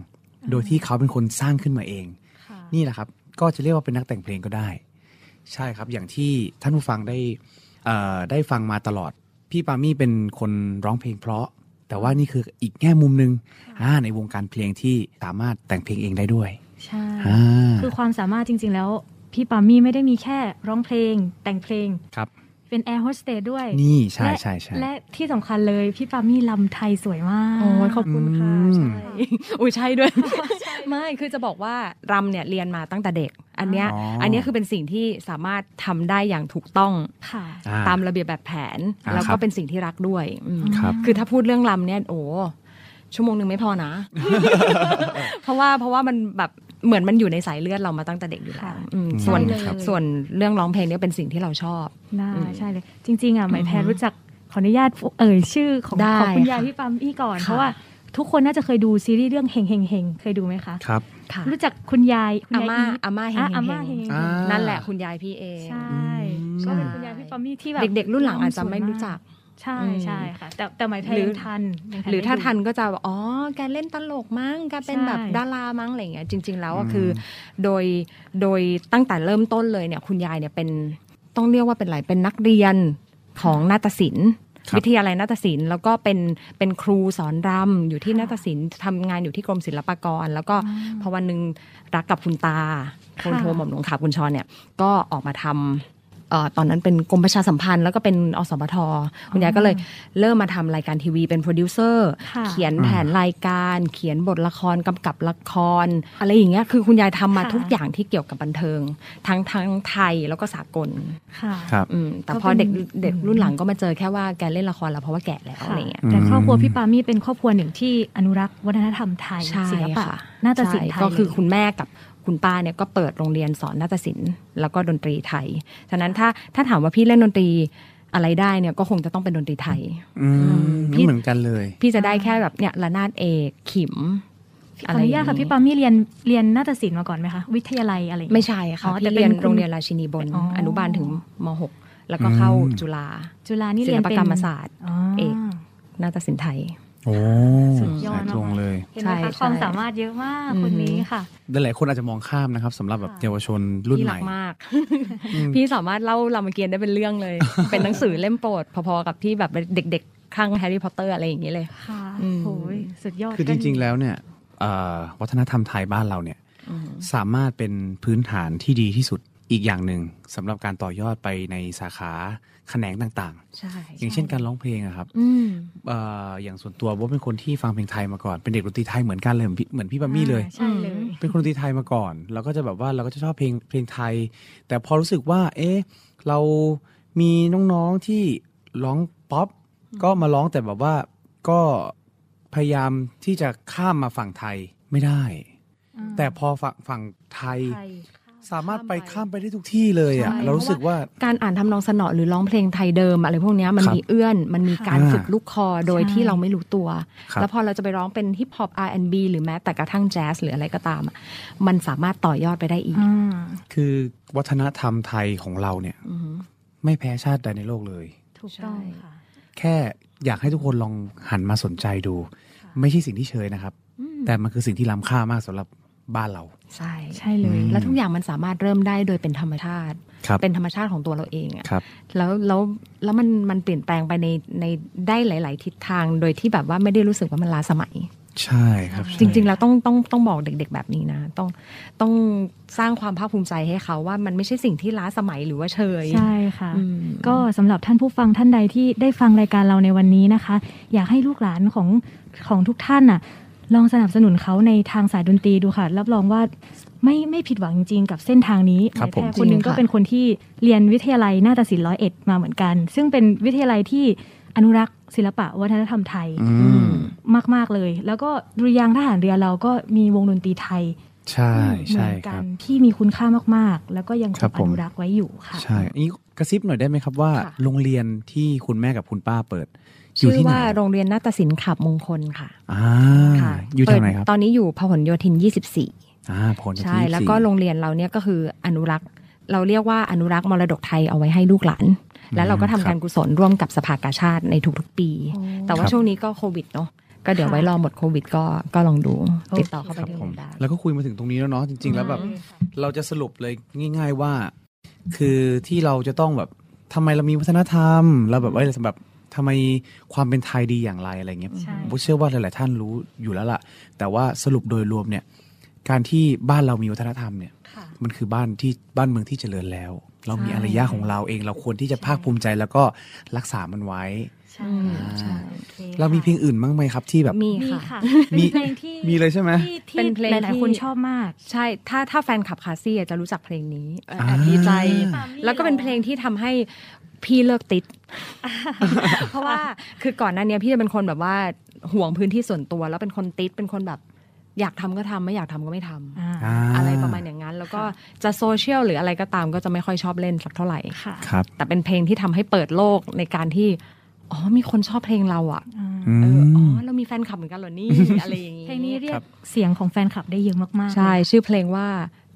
Speaker 3: โดยที่เขาเป็นคนสร้างขึ้นมาเอง
Speaker 4: ค่ะ
Speaker 3: นี่แหละครับ ก็จะเรียกว่าเป็นนักแต่งเพลงก็ได้ ใช่ครับอย่างที่ท่านผู้ฟังได้เอ่อได้ฟังมาตลอด พี่ปามี่เป็นคนร้องเพลงเพราะ แต่ว่านี่คืออีกแง่มุมหนึ่งอ่าในวงการเพลงที่สามารถแต่งเพลงเองได้ด้วย
Speaker 4: ใช่
Speaker 3: อ่า
Speaker 4: คือความสามารถจริง ๆ แล้ว พี่ปามี่ไม่ได้มีแค่ร้องเพลงแต่งเพลง
Speaker 3: ครับ
Speaker 4: เป็นแอร์โฮสเตสด้วย
Speaker 3: นี่ใช่
Speaker 4: และ
Speaker 3: ใช่ใช่
Speaker 4: และที่สำคัญเลยพี่ปามี่ลำไทยสวยมาก
Speaker 5: โอ้ยขอบคุณค่ะ
Speaker 3: อืม
Speaker 5: ใช่อุ้ยใช่ด้วย ไม่คือจะบอกว่ารำเนี่ยเรียนมาตั้งแต่เด็ก อันเนี้ย
Speaker 3: อ๋ออั
Speaker 5: อันเนี้ยคือเป็นสิ่งที่สามารถทำได้อย่างถูกต้อง
Speaker 4: ค่ะ
Speaker 3: อ่
Speaker 5: ตามระเบียบแบบแผน
Speaker 3: อ่า
Speaker 5: แล้ว
Speaker 3: ครั
Speaker 5: ก็
Speaker 3: บ
Speaker 5: เป็นสิ่งที่รักด้วยอืม
Speaker 3: ครับ
Speaker 5: คือถ้าพูดเรื่องรำเนี่ยโอ้ชั่วโมงหนึ่งไม่พอนะ เพราะว่าเพราะว่ามันแบบ เหมือนมันอยู่ในสายเลือดเรามาตั้งแต่เด็กอยู่แล้ว
Speaker 4: ค่ะ
Speaker 5: อืมส่วน
Speaker 4: ใช่เลย
Speaker 5: ส่วนเรื่องร้องเพลงเนี่ยเป็นสิ่งที่เราชอบ
Speaker 4: ได้
Speaker 5: อืม
Speaker 4: ใช่เลย จริง ๆอะหมายแพรรู้จักขออนุญาตเอ่ยชื่อของ
Speaker 5: ได้
Speaker 4: ของคุณยาย
Speaker 5: ค่ะ
Speaker 4: พี่ปั๊มอี้ก่อน
Speaker 5: ค่ะ
Speaker 4: เพราะว่าทุกคนน่าจะเคยดูซีรีส์เรื่องเฮงเฮงเฮงเคยดูไหมคะ
Speaker 3: ครับ
Speaker 5: ค่ะ
Speaker 4: รู้จักคุณยายคุณ
Speaker 5: อายา
Speaker 4: ย
Speaker 5: ม่า
Speaker 4: อี
Speaker 5: อาม่าเฮ
Speaker 4: อะ
Speaker 5: ง
Speaker 4: อา
Speaker 5: เฮ
Speaker 4: ม่างเฮง
Speaker 3: อ่า
Speaker 5: นั่นแหละคุณยายพี่เอง
Speaker 4: ใช่
Speaker 3: อืม
Speaker 4: ก็เป็นคุณยายพี่ปั๊มมี่ที่แบบ
Speaker 5: เด็กๆรุ่นหลังอาจจะไม่
Speaker 4: สวย
Speaker 5: รู้จัก
Speaker 4: ใช่
Speaker 5: อืม
Speaker 4: ใช่ค่ะ แต่แต่หมายแพร
Speaker 5: หรือ
Speaker 4: ยังทันยัง
Speaker 5: หรือถ้า
Speaker 4: ได้ดู
Speaker 5: ทันก็จะแบบอ๋อแกเล่นตลกมั้งแกเป็น
Speaker 4: ใช่
Speaker 5: แบบดารามั้งอะไรอย่างเงี้ยจริง ๆ แล้วก็
Speaker 3: อืม
Speaker 5: คือ โดยโดยตั้งแต่เริ่มต้นเลยเนี่ย คุณยายเนี่ยเป็นต้องเรียกว่าเป็นอะไรเป็นนักเรียนของนาฏศิลป์
Speaker 3: ครับ
Speaker 5: วิทยาลัยนาฏศิลป์แล้วก็เป็นเป็นครูสอนรำอยู่ที่นาฏศิลป์ทำงานอยู่ที่กรมศิลปากร แล้วก็พอวันหนึ่งรักกับคุณตาพลโทหม่อมหลวงขาคุณชรเนี่ยก็ออกมาทำเอ่อ ตอนนั้นเป็นกรมประชาสัมพันธ์แล้วก็เป็นอสมทคุณยายก็เลยเริ่มมาทำรายการทีวีเป็นโปรดิวเซอร์
Speaker 4: ค่ะ
Speaker 5: เขียนแผนรายการ เขียนบทละครกำกับละคร อะไรอย่างเงี้ยคือคุณยายทำมา
Speaker 4: ค่ะ
Speaker 5: ทุกอย่างที่เกี่ยวกับบันเทิง ทั้งทั้งไทยแล้วก็สากล
Speaker 4: ค่ะ
Speaker 3: ครับ
Speaker 5: อืมแต่
Speaker 4: ก็
Speaker 5: พอเด็ก
Speaker 4: เป็น
Speaker 5: เด็กรุ่นหลังก็มาเจอแค่ว่าแกเล่นละครแล้วเพราะว่าแก่แล้วอะไรเงี้ย
Speaker 4: แต่ครอบครัวพี่ปามี่เป็นครอบครัวหนึ่งที่อนุรักษ์วัฒนธรรมไทย
Speaker 5: ใช่
Speaker 4: ศิลปะ
Speaker 5: ค่ะ
Speaker 4: นาฏศิลป์ไท
Speaker 5: ใช่ก็คือ
Speaker 4: เลย
Speaker 5: คุณแม่กับ คุณป้าเนี่ยก็เปิดโรงเรียนสอนนาฏศิลป์แล้วก็ดนตรีไทย ฉะนั้นถ้าถ้าถามว่าพี่เล่นดนตรีอะไรได้เนี่ยก็คงจะต้องเป็นดนตรีไทย
Speaker 3: อืม
Speaker 5: พี่
Speaker 3: เหมือนกันเลย
Speaker 5: พี่จะได้แค่แบบเนี่ยระนาดเอกขิม
Speaker 4: ขออนุญาตค่ะพี่ปามี่เรียนเรียนนาฏศิลป์มาก่อนไหมคะวิทยาลัยอะไรอย่างเงี้ย
Speaker 5: ไม่ใช่ค่ะ
Speaker 4: อ๋อแต่
Speaker 5: พี่
Speaker 4: เป็น
Speaker 5: เรียน
Speaker 4: คุณ
Speaker 5: โรงเรียนราชินีบน
Speaker 4: อ๋ออ
Speaker 5: อนุบาลถึงม .6 แล้วก็เข้า
Speaker 3: อืม
Speaker 5: จุฬา
Speaker 4: จุฬานี่เรียนเป็นศิลป
Speaker 5: กรรมศาสตร์
Speaker 4: อ๋อ
Speaker 5: เอกนาฏศิลป์ไทย
Speaker 3: โอ้
Speaker 4: สุดยอด
Speaker 3: สายตรงเลย
Speaker 4: เห็นไหม
Speaker 5: ใช่
Speaker 4: คะ
Speaker 5: ใช่
Speaker 4: ความสามารถเยอะมาก
Speaker 5: อืม
Speaker 4: คนนี้ค่ะ
Speaker 3: หลายๆคนอาจจะมองข้ามนะครับสำหรับแบบ
Speaker 4: ค่ะ
Speaker 3: เยาวชนรุ่นใหม่ พี่รั
Speaker 5: กมาก พี่สามารถเล่ารามเกียรติ์ได้เป็นเรื่องเลย เป็นหนังสือเล่มโปรดพอๆกับที่แบบเด็กๆคลั่งแฮร์รี่พอตเตอร์อะไรอย่างนี้เลย
Speaker 4: ค่ะ
Speaker 5: อืม
Speaker 4: โอ้ยสุดยอด
Speaker 3: คือจริง ๆ แล้วเนี่ยเอ่อวัฒนธรรมไทยบ้านเราเนี่ยสามารถเป็นพื้นฐานที่ดีที่สุดอีกอย่างหนึ่งสำหรับการต่อยอดไปในสาขา แขนงต่าง
Speaker 5: ใช่
Speaker 3: ๆอย่างเช่นการร้องเพลงอะครับ
Speaker 5: อืม
Speaker 3: เอ่ออย่างส่วนตัวว่าเป็นคนที่ฟังเพลงไทยมาก่อน เป็นเด็กดนตรีไทยเหมือนกันเลยเหมือนพี่เหมือนพี่ปามี่เลย
Speaker 4: ใช่เลย
Speaker 3: เป็นคนดนตรีไทยมาก่อนเราก็จะแบบว่าเราก็จะชอบเพลงเพลงไทย แต่พอรู้สึกว่า เอ๊ะเรามีน้องๆที่ร้องป๊อปก็มาร้องแต่แบบว่าก็พยายามที่จะข้ามมาฝั่งไทยไม่ได้ แต่พอฝั่งฝั่งไทย
Speaker 4: ไทย
Speaker 3: สามารถไปข้ามไปได้ทุกที่เลยอะ
Speaker 5: ใช่
Speaker 3: เรารู้สึกว่า
Speaker 5: การอ่านทำนองสนอหรือร้องเพลงไทยเดิมอะไรพวกเนี้ยมัน
Speaker 3: ครับ
Speaker 5: มีเอื้อน มันมีการ
Speaker 3: อ่า
Speaker 5: ฝึกลูกคอโดย
Speaker 4: ใช่
Speaker 5: ที่เราไม่รู้ตัว
Speaker 3: ครับ
Speaker 5: แล้วพอเราจะไปร้องเป็นฮิปฮอป R&B หรือแม้แต่กระทั่งแจ๊สหรืออะไรก็ตามอะมันสามารถต่อยอดไปได้อีก
Speaker 4: อ่า
Speaker 3: คือวัฒนธรรมไทยของเราเนี่ย
Speaker 5: อือหือ
Speaker 3: ไม่แพ้ชาติใดในโลกเลย
Speaker 4: ถูกต้อง
Speaker 5: ใช่
Speaker 4: ค่ะ
Speaker 3: แค่อยากให้ทุกคนลองหันมาสนใจดู ไม่ใช่สิ่งที่เชยนะครับ แต่มันคือสิ่งที่ล้ำค่ามากสำหรับ บ้านเรา
Speaker 5: ใช่
Speaker 4: ใช่เลย
Speaker 3: อืม
Speaker 5: แล้วทุกอย่างมันสามารถเริ่มได้โดยเป็นธรรมชาติ
Speaker 3: ครับ
Speaker 5: เป็นธรรมชาติของตัวเราเองอะ
Speaker 3: ครับ
Speaker 5: แล้วแล้วแล้วมันมันเปลี่ยนแปลงไปในในได้หลาย ๆ ทิศทางโดยที่แบบว่าไม่ได้รู้สึกว่ามันล้าสมัย
Speaker 3: ใช่ครับ
Speaker 5: จริง ๆ แล้วต้องต้องต้องบอกเด็ก ๆ แบบนี้นะ ต้องต้องสร้างความภาคภูมิใจให้เขาว่ามันไม่ใช่สิ่งที่ล้าสมัยหรือว่าเชย
Speaker 4: ใช่ค่ะ
Speaker 5: อืม
Speaker 4: ก็สำหรับท่านผู้ฟังท่านใดที่ได้ฟังรายการเราในวันนี้นะคะ อยากให้ลูกหลานของของทุกท่านน่ะ ลองสนับสนุนเขาในทางสายดนตรีดูค่ะ รับรองว่าไม่ไม่ผิดหวังจริงๆกับเส้นทางนี้
Speaker 3: ครับผม
Speaker 4: แพรคนหนึง
Speaker 5: จริง
Speaker 4: ก็
Speaker 5: ค่ะ
Speaker 4: เป็นคนที่เรียนวิทยาลัยนาฏศิลป์ร้อยเอ็ดมาเหมือนกัน ซึ่งเป็นวิทยาลัยที่อนุรักษ์ศิลปะวัฒนธรรมไทย
Speaker 3: อืม
Speaker 4: มาก ๆ เลย แล้วก็ดุริยางค์ทหารเรือเราก็มีวงดนตรีไทย
Speaker 3: ใช่
Speaker 4: เห
Speaker 3: ใช่
Speaker 4: มือน
Speaker 3: ค
Speaker 4: กั
Speaker 3: รับ
Speaker 4: ที่มีคุณค่ามากๆ แล้วก็ยังค
Speaker 3: ครับ
Speaker 4: ง
Speaker 3: ผ
Speaker 4: อ
Speaker 3: ม
Speaker 4: นุรักษ์ไว้อยู่ค่ะ
Speaker 3: ใช่อันนี้กระซิบหน่อยได้ไหมครับว่า
Speaker 5: ค่ะ
Speaker 3: โรงเรียนที่คุณแม่กับคุณป้าเปิดอยู่
Speaker 5: ชื่อ
Speaker 3: ที่ไหน
Speaker 5: ว่าโรงเรียนนาฏศิลป์ขับมงคลค่ะ
Speaker 3: อ่า
Speaker 5: ค่ะ
Speaker 3: อยู่แถวไหนครับ
Speaker 5: เปิดตอนนี้อยู่พหลโยธิน 24
Speaker 3: อ่าผล
Speaker 5: ใช่แล้วก็โรงเรียนเราเนี่ยก็คืออนุรักษ์ เราเรียกว่าอนุรักษ์มรดกไทยเอาไว้ให้ลูกหลาน แล้วเราก็ทำการกุศลร่วมกับสภากาชาติในทุกๆปี
Speaker 4: โอ้
Speaker 5: แต่ว่าช่วงนี้ก็โควิดเนาะก็เดี๋ยวไว้รอหมดโควิดก็ก็ลองดู
Speaker 4: โอเค
Speaker 5: ติดต่อเข้าไป
Speaker 3: ครับ
Speaker 5: ที่
Speaker 3: ผม
Speaker 5: โรงเรียนได้
Speaker 3: แล้วก็คุยมาถึงตรงนี้แล้วเนาะจริง ๆ แล้วแบบเราจะสรุปเลยง่าย ๆว่า คือที่เราจะต้องแบบทำไมเรามีวัฒนธรรมเราแบบว่าแบบ ทำไมความเป็นไทยดีอย่างไรอะไรเงี้ย
Speaker 4: ใช่
Speaker 3: ผมเชื่อว่าหลาย ๆ ท่านรู้อยู่แล้วล่ะ แต่ว่าสรุปโดยรวมเนี่ย การที่บ้านเรามีวัฒนธรรมเนี่ย
Speaker 4: ค่ะ
Speaker 3: มันคือบ้านที่บ้านเมืองที่เจริญแล้ว เรามี
Speaker 5: ใช่
Speaker 3: อารยะของเราเอง เราควรที่จะภาคภูมิใจแล้วก็รักษามันไว้
Speaker 4: ใช่
Speaker 3: ใช่
Speaker 4: โอค
Speaker 3: เรามีเพลงอื่นบ้างไหมครับที่แบบ
Speaker 5: มี
Speaker 4: มี
Speaker 5: ค่ะ
Speaker 4: ค่ะ
Speaker 3: มี
Speaker 4: เพลงที่
Speaker 3: มีเลยใช่ไหม
Speaker 4: ที่
Speaker 5: เป็น
Speaker 4: ที่
Speaker 5: เพลง
Speaker 4: หลาย
Speaker 5: ที่
Speaker 4: ๆคนชอบมาก
Speaker 5: ใช่ถ้าถ้าแฟนคลับคาซี่อะจะรู้จักเพลงนี้เอ่อ
Speaker 3: อ่า
Speaker 5: แอบดีใจ
Speaker 4: ปามี่
Speaker 5: แล้วก็เป็นเพลงที่ทำให้ พี่เลิกติด เพราะว่าคือก่อนหน้านี้พี่จะเป็นคนแบบว่าห่วงพื้นที่ส่วนตัว แล้วเป็นคนติดเป็นคนแบบอยากทำก็ทำไม่อยากทำก็ไม่ทำ
Speaker 4: อ่า
Speaker 3: อ่า
Speaker 5: อะไรประมาณอย่างนั้น แล้วก็จะโซเชียลหรืออะไรก็ตามก็จะไม่ค่อยชอบเล่นสักเท่าไหร่
Speaker 4: ค่ะ
Speaker 3: ครับ
Speaker 5: แต่เป็นเพลงที่ทำให้เปิดโลกในการที่อ๋อมีคนชอบเพลงเราอะ
Speaker 4: อ่า
Speaker 3: อื
Speaker 5: เอออ๋อ
Speaker 3: ม
Speaker 5: เรามีแฟนคลับเหมือนกันเหรอนี่อะไรอย่างนี้
Speaker 4: เพลงนี้เรีย
Speaker 3: ครั
Speaker 4: ก
Speaker 3: บ
Speaker 4: เสียงของแฟนคลับได้เยอะมากๆ
Speaker 5: ใช่
Speaker 4: เลย
Speaker 5: ชื่อเพลงว่า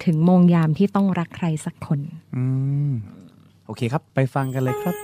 Speaker 5: ถึงโมงยามที่ต้องรักใครสักคน
Speaker 3: อืม โอเคครับ ไปฟังกันเลยครับ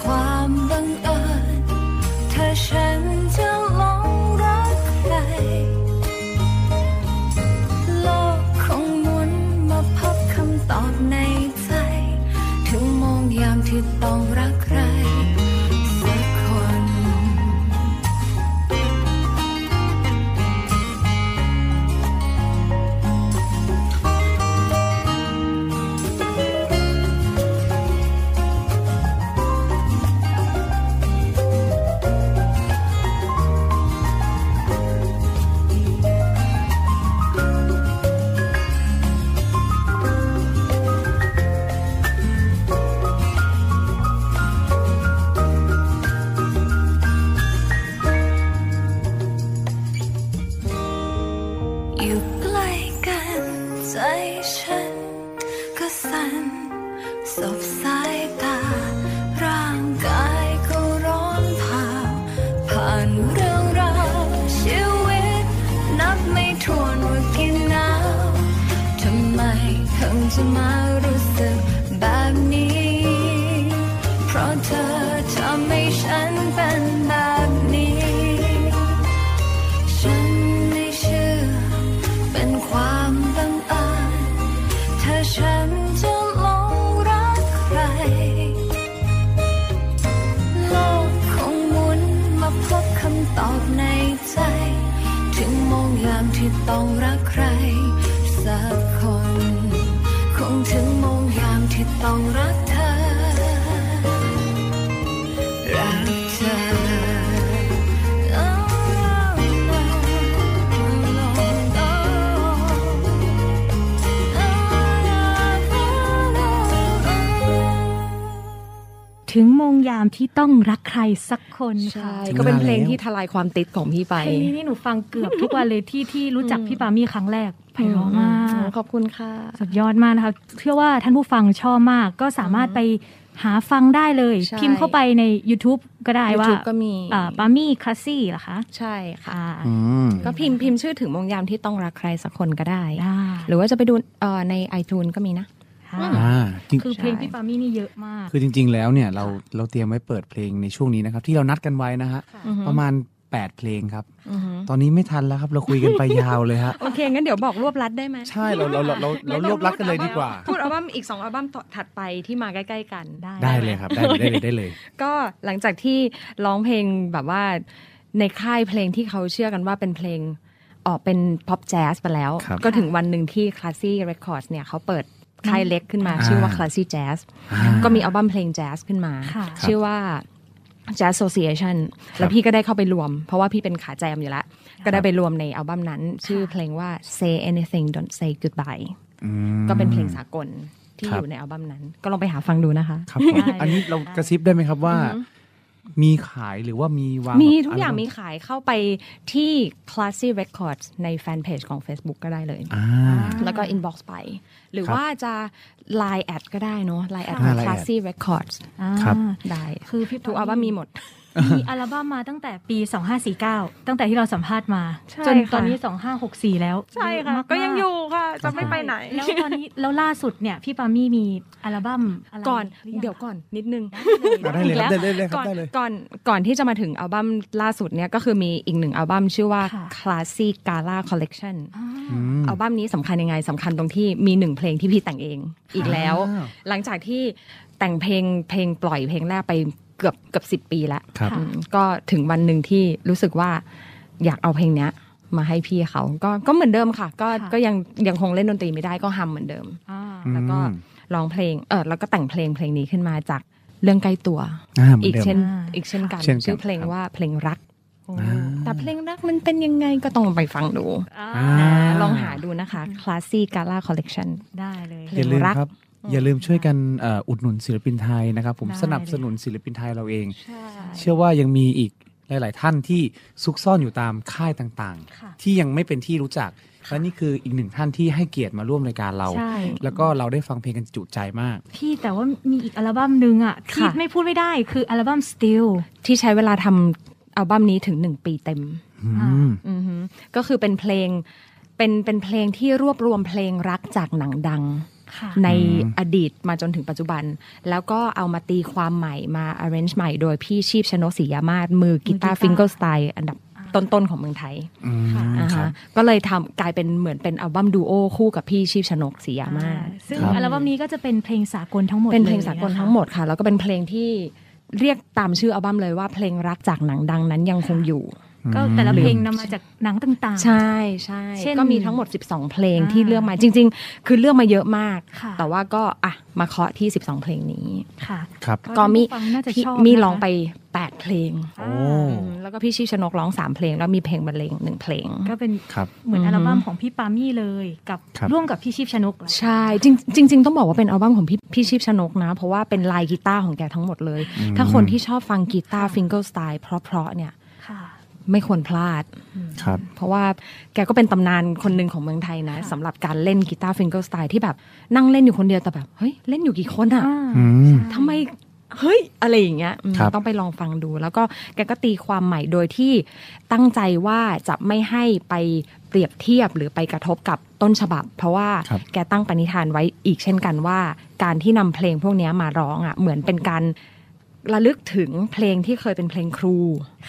Speaker 2: ความบัง ถึงโมงยามที่ต้องรักใครสักคนใช่ค่ะก็เป็
Speaker 5: นเพลงที่ทลายความติดของพี่ไป
Speaker 4: เพลงนี้นี่หนูฟังเกือบทุกวันเลยที่ที่รู้จักพี่ปามี่ครั้งแรกไพเราะมาก
Speaker 5: ขอบคุณค่ะ
Speaker 4: สุดยอดมากนะคะเชื่อว่าท่านผู้ฟังชอบมาก ก็สามารถไปหาฟังได้เลย
Speaker 5: ใช่
Speaker 4: พิมพ์เข้าไปใน YouTube ก็ได้ว่า
Speaker 5: YouTube ก็มี
Speaker 4: ปามี่คลาสซี่เหรอคะ
Speaker 5: ใช่ค่ะ
Speaker 4: ค่ะ
Speaker 3: อืม
Speaker 5: ก็พิมพ์พิมพ์ชื่อถึงมงยามที่ต้องรักใครสักคนก็ได้
Speaker 4: ได้
Speaker 5: หรือว่าจะไปดูเอ่อใน iTunes ก็มีนะ
Speaker 4: ค่ะ
Speaker 3: อ่าจริง
Speaker 4: คือเพลงพี่ปามี่นี่เยอะมาก
Speaker 3: คือจริง ๆ แล้วเนี่ยเราเราเตรียมไว้เปิดเพลงในช่วงนี้นะครับ ที่เรานัดกันไว้นะฮะ
Speaker 5: อือฮึ
Speaker 3: ประมาณ8เพลงครับ
Speaker 5: อือฮึ
Speaker 3: ตอนนี้ไม่ทันแล้วครับ เราคุยกันไปยาวเลยฮะ
Speaker 5: โอเค งั้นเดี๋ยวบอกรวบรัดได้ไหม
Speaker 3: ใช่ เราเราเราเราเรารวบรัดกันเลยดีกว่า
Speaker 5: พูดอัลบั้มอีกสองอัลบั้มต่อถัดไปที่มาใกล้ๆกัน
Speaker 4: ได้
Speaker 3: ได้เลยครับได้เลยได้เลยได้เลย
Speaker 5: ก็หลังจากที่ร้องเพลงแบบว่าในค่ายเพลงที่เขาเชื่อกันว่าเป็นเพลงออกเป็นพ็อปแจ๊สไปแล้ว
Speaker 3: ครับ
Speaker 5: ก็ถึงวันหนึ่งที่ Classy Records เนี่ยเขาเปิด ค่ายเล็กขึ้นมา
Speaker 3: อ่า
Speaker 5: ชื่อว่า Classy Jazz
Speaker 3: อ่า
Speaker 5: ก็มีอัลบั้มเพลงแจ๊สขึ้นมา
Speaker 4: ค่ะ
Speaker 5: ชื่อว่า Jazz Association แล้วพี่ก็ได้เข้าไปรวม เพราะว่าพี่เป็นขาแจมอยู่แล้ว ก็ได้ไปรวมในอัลบั้มนั้น ชื่อเพลงว่า Say Anything Don't Say Goodbye
Speaker 3: อืม
Speaker 5: ก็เป็นเพลงสากลที่
Speaker 3: ครั
Speaker 5: อบยู่ในอัลบั้มนั้น ก็ลองไปหาฟังดูนะคะ
Speaker 3: ครับผมอันนี้เรากระซิบได้ไหมครับว่า มีขายหรือว่ามีวาง
Speaker 5: มีทุกอย่าง
Speaker 3: ลบั้
Speaker 5: มีขายเข้าไปที่ Classy Records ในแฟนเพจของ Facebook ก็ได้เลย
Speaker 3: อ่า
Speaker 5: แล้วก็ inbox ไป หรือ
Speaker 3: ครับ
Speaker 5: ว่าจะ Line แอดก็ได้เนอะ Line แอดของ
Speaker 3: อ่า Line
Speaker 5: Classy Records
Speaker 4: อ่า
Speaker 3: ครับ
Speaker 5: ได้
Speaker 4: คือพี่
Speaker 5: ทุกอัลบั้มมีหมด
Speaker 4: มีอัลบั้มมาตั้งแต่ปี 2549 ตั้งแต่ที่เราสัมภาษณ์มา
Speaker 5: ใช่
Speaker 4: จน
Speaker 5: ค่ะ
Speaker 4: ตอนนี้ 2564 แล้วเยมากๆ
Speaker 5: ก็ยังอยู่ค่ะ จะไม่ไปไหน
Speaker 4: แล้วตอนนี้แล้วล่าสุดเนี่ย พี่ปามี่มีอัลบั้มอะไร
Speaker 5: ก่อน
Speaker 4: หรือยัง
Speaker 5: เดี๋ยวก่อนนิดนึง
Speaker 3: ได้เลยครับ
Speaker 5: อีก
Speaker 3: ได้เลยได้เลยครับ
Speaker 5: ก่อน
Speaker 3: ได้เลย
Speaker 5: ก่อนก่อนที่จะมาถึงอัลบั้มล่าสุดเนี่ยก็คือมีอีกหนึ่งอัลบั้มชื่อว่า
Speaker 4: ค่ะ
Speaker 5: Classy Gala Collection
Speaker 4: อ่า
Speaker 3: อืม
Speaker 5: อัลบั้มนี้สำคัญยังไงสำคัญตรงที่มีหนึ่งเพลงที่พี่แต่งเองอีกแล้ว
Speaker 3: อ่า
Speaker 5: หลังจากที่แต่งเพลงเพลงปล่อยเพลงแรกไป เกือบเกือบสิบปีแล้ว
Speaker 3: ครับ
Speaker 5: อืมก็ถึงวันหนึ่งที่รู้สึกว่าอยากเอาเพลงเนี้ยมาให้พี่เขาก็ก็เหมือนเดิมค่ะ ก็
Speaker 4: ค่ะ
Speaker 5: ก็ยังยังคงเล่นดนตรีไม่ได้ก็ฮัมเหมือนเดิม
Speaker 4: อ่า
Speaker 5: แล้วก็
Speaker 3: อืม
Speaker 5: ร้องเพลงเออแล้วก็แต่งเพลงเพลงนี้ขึ้นมาจากเรื่องใกล้ตัว
Speaker 3: อ่าเหมือน
Speaker 5: อีก
Speaker 3: เดิม
Speaker 5: เช่น
Speaker 4: อ่า
Speaker 5: อีกเช่นกัน
Speaker 3: เช่นกัน
Speaker 5: ชื่อเพลง
Speaker 3: ครับ
Speaker 5: ว่าเพลงรัก
Speaker 4: โอ้
Speaker 3: อ่า
Speaker 5: แต่เพลงรักมันเป็นยังไงก็ต้องไปฟังดู
Speaker 4: อ่า
Speaker 3: อ่า
Speaker 5: ลองหาดูนะคะ Classy Gala Collection
Speaker 4: ได้เลย
Speaker 5: เพล
Speaker 3: อย่างลืม
Speaker 5: รัก
Speaker 3: ครับ อย่าลืมช่วยกันเอ่ออุดหนุนศิลปินไทยนะครับ ผม
Speaker 4: ได้
Speaker 3: สนับสนุนศิลปินไทยเราเอง
Speaker 4: ใช่
Speaker 3: เชื่อว่ายังมีอีกหลาย ๆ ท่านที่ซุกซ่อนอยู่ตามค่ายต่าง
Speaker 4: ค่ะ
Speaker 3: ๆที่ยังไม่เป็นที่รู้จักและนี่คืออีกหนึ่งท่านที่ให้เกียรติมาร่วมรายการเรา
Speaker 4: ใช่
Speaker 3: แล้วก็เราได้ฟังเพลงกันจุใจมาก
Speaker 4: พี่แต่ว่ามีอีกอัลบั้มหนึ่งอะที่
Speaker 5: ค่ะ
Speaker 4: ไม่พูดไม่ได้คืออัลบั้ม Still
Speaker 5: ที่ใช้เวลาทำอัลบั้มนี้ถึงหนึ่งปีเต็ม
Speaker 3: อืม
Speaker 5: อือฮึก็คือเป็นเพลงเป็นเป็นเพลงที่รวบรวมเพลงรักจากหนังดัง
Speaker 4: ค่ะ
Speaker 5: ใน
Speaker 3: อืม
Speaker 5: อดีตมาจนถึงปัจจุบัน แล้วก็เอามาตีความใหม่มา arrange ใหม่โดยพี่ชีพชนกศรียามาศมือกีตาร์ fingerstyle อันดับต้นๆของเมืองไทย
Speaker 3: อืม
Speaker 5: อ่า
Speaker 3: ครั
Speaker 5: ฮะ
Speaker 3: บ
Speaker 5: ก็เลยทำกลายเป็นเหมือนเป็นอัลบั้มดูโอคู่กับพี่ชีพชนกศรียามาศ
Speaker 4: ซึ่ง
Speaker 3: ครับ
Speaker 4: อัลบั้มนี้ก็จะเป็นเพลงสากลทั้งหมด
Speaker 5: เป็นเพลง
Speaker 4: ย
Speaker 5: สากล
Speaker 4: นะคะ
Speaker 5: ทั้งหมดค่ะ แล้วก็เป็นเพลงที่เรียกตามชื่ออัลบั้มเลยว่าเพลงรักจากหนังดังนั้นยังคงอยู่
Speaker 4: ก็แต่ละเพลงนำมาจากหนังต่างๆ
Speaker 5: ใช่ใช่
Speaker 4: เช่น
Speaker 5: ก็มีทั้งหมด 12 เพลง
Speaker 4: อ่า
Speaker 5: ที่เลือกมาจริง ๆ คือเลือกมาเยอะมาก
Speaker 4: ค่ะ
Speaker 5: แต่ว่าก็อะมาเคาะที่ 12 เพลงนี้
Speaker 4: ค่ะ
Speaker 3: ครับ
Speaker 5: ก็มี
Speaker 4: ท่านผู้ฟังน่าจะ
Speaker 5: พี่
Speaker 4: ชอบ
Speaker 5: มี
Speaker 4: นะคะ
Speaker 5: ร้องไป 8 เพลง
Speaker 3: โอ้
Speaker 5: อืมแล้วก็พี่ชีพชนกร้อง 3 เพลง แล้วมีเพลงบรรเลงหนึ่งเพลง
Speaker 4: ก็เป็น
Speaker 3: ครับ
Speaker 4: เหมือน
Speaker 5: อือฮึ
Speaker 4: อัลบั้มของพี่ปามี่เลยกับ
Speaker 3: ครับ
Speaker 4: ร่วมกับพี่ชีพชนกเหรอ
Speaker 5: ใช่จริงจริงๆต้องบอกว่าเป็นอัลบั้มของพี่พี่ชีพชนกนะ เพราะว่าเป็นลายกีตาร์ของแกทั้งหมดเลย ถ้าคนที่ชอบฟังกีตาร์ fingerstyle เพราะๆเนี่ย
Speaker 4: ค่ะ
Speaker 5: ไม่ควรพลาด
Speaker 3: ครับ
Speaker 5: เพราะว่าแกก็เป็นตำนานคนหนึ่งของเมืองไทยนะสำหรับการเล่นกีตาร์ fingerstyle ที่แบบนั่งเล่นอยู่คนเดียวแต่แบบเฮ้ยเล่นอยู่กี่คนอะ
Speaker 4: อ่า
Speaker 3: อืม
Speaker 5: ทำไมเฮ้ย อะไรอย่างเงี้ยอืม
Speaker 3: ครับ
Speaker 5: ต้องไปลองฟังดู แล้วก็แกก็ตีความใหม่โดยที่ตั้งใจว่าจะไม่ให้ไปเปรียบเทียบหรือไปกระทบกับต้นฉบับ เพราะว่า
Speaker 3: ครับ
Speaker 5: แกตั้งปณิธานไว้อีกเช่นกันว่า การที่นำเพลงพวกเนี้ยมาร้องอะเหมือนเป็นการ ระลึกถึงเพลงที่เคยเป็นเพลงครู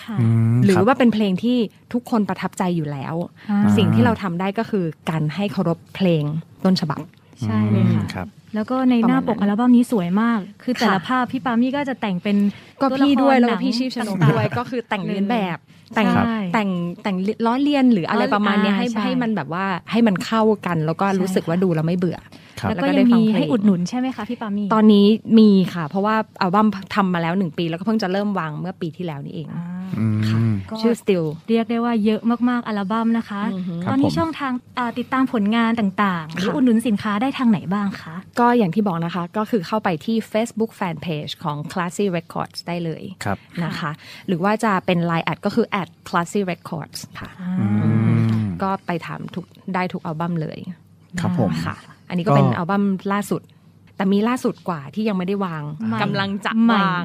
Speaker 4: ค่ะ
Speaker 3: อืม
Speaker 5: หรื
Speaker 3: ค
Speaker 5: อ
Speaker 3: บ
Speaker 5: ว่าเป็นเพลงที่ทุกคนประทับใจอยู่แล้ว
Speaker 4: อ่า
Speaker 5: สิ่งที่เราทำได้ก็คือการให้เคารพเพลงต้นฉบับ
Speaker 4: ใช่เลยค่ะ
Speaker 3: ครับ
Speaker 4: แล้วก็ในหน้าปก
Speaker 5: ประมาณนั้น
Speaker 4: อัลบั้มนี้สวยมาก คือแต่ละ
Speaker 5: ค่ะ
Speaker 4: ภาพพี่ปามี่ก็จะแต่งเป็น
Speaker 5: ก็
Speaker 4: ตั
Speaker 5: พี่
Speaker 4: ละคร
Speaker 5: ด้วยแล้ว
Speaker 4: ห
Speaker 5: ก็
Speaker 4: นัง
Speaker 5: พี่ชีพชนก
Speaker 4: ต่างๆ
Speaker 5: ด้วยก็คือแต่งเรียนแบบ แต่ง
Speaker 4: ใช่
Speaker 5: แต่งแต่งล้อเลียนหรืออะไร
Speaker 4: ล้อ
Speaker 5: ประมาณเนี้ย
Speaker 4: อ่า
Speaker 5: ให้
Speaker 4: ใช่
Speaker 5: ให้มันแบบว่าให้มันเข้ากัน แล้วก็
Speaker 4: ใช่
Speaker 5: รู้สึกว่า
Speaker 4: ค่ะ
Speaker 5: ดูแล้วไม่เบื่อ
Speaker 3: ครับ
Speaker 4: แล้ว
Speaker 5: แล้ว
Speaker 4: ก็
Speaker 5: ก็
Speaker 4: ยัง
Speaker 5: ได้ฟัง
Speaker 4: มี
Speaker 5: เพลง
Speaker 4: ให้อุดหนุนใช่ไหมคะพี่ปามี่
Speaker 5: ตอนนี้มีค่ะ เพราะว่าอัลบั้มทำมาแล้วหนึ่งปี แล้วก็เพิ่งจะเริ่มวางเมื่อปีที่แล้วนี่เอง
Speaker 4: อ่า
Speaker 3: อืม
Speaker 5: ค่ะ
Speaker 4: ก็
Speaker 5: ชื่อ Still
Speaker 4: เรียกได้ว่าเยอะมากๆอัลบั้มนะคะ
Speaker 5: อือฮึ
Speaker 3: ครับ
Speaker 4: ตอนนี้
Speaker 3: ผม
Speaker 4: ช่องทางอ่าติดตามผลงานต่างๆหรือ
Speaker 5: ค่ะ
Speaker 4: อุดหนุนสินค้าได้ทางไหนบ้างคะ
Speaker 5: ก็อย่างที่บอกนะคะ ก็คือเข้าไปที่ Facebook Fanpage ของ Classy Records ได้เลย
Speaker 3: ครับ
Speaker 5: นะคะ หรือว่าจะเป็น Line แอดก็คือ at Classy Records ค่ะ
Speaker 3: อืม
Speaker 5: ก็ไปถามทุกได้ทุกอัลบั้มเลย
Speaker 3: ครับผม
Speaker 5: ค่ะ อันนี้ก็เป็น
Speaker 3: ก็
Speaker 5: อัลบั้มล่าสุด แต่มีล่าสุดกว่าที่ยังไม่ได้วาง
Speaker 4: ใหม่
Speaker 5: กำลังจะ
Speaker 4: ใหม่
Speaker 5: วาง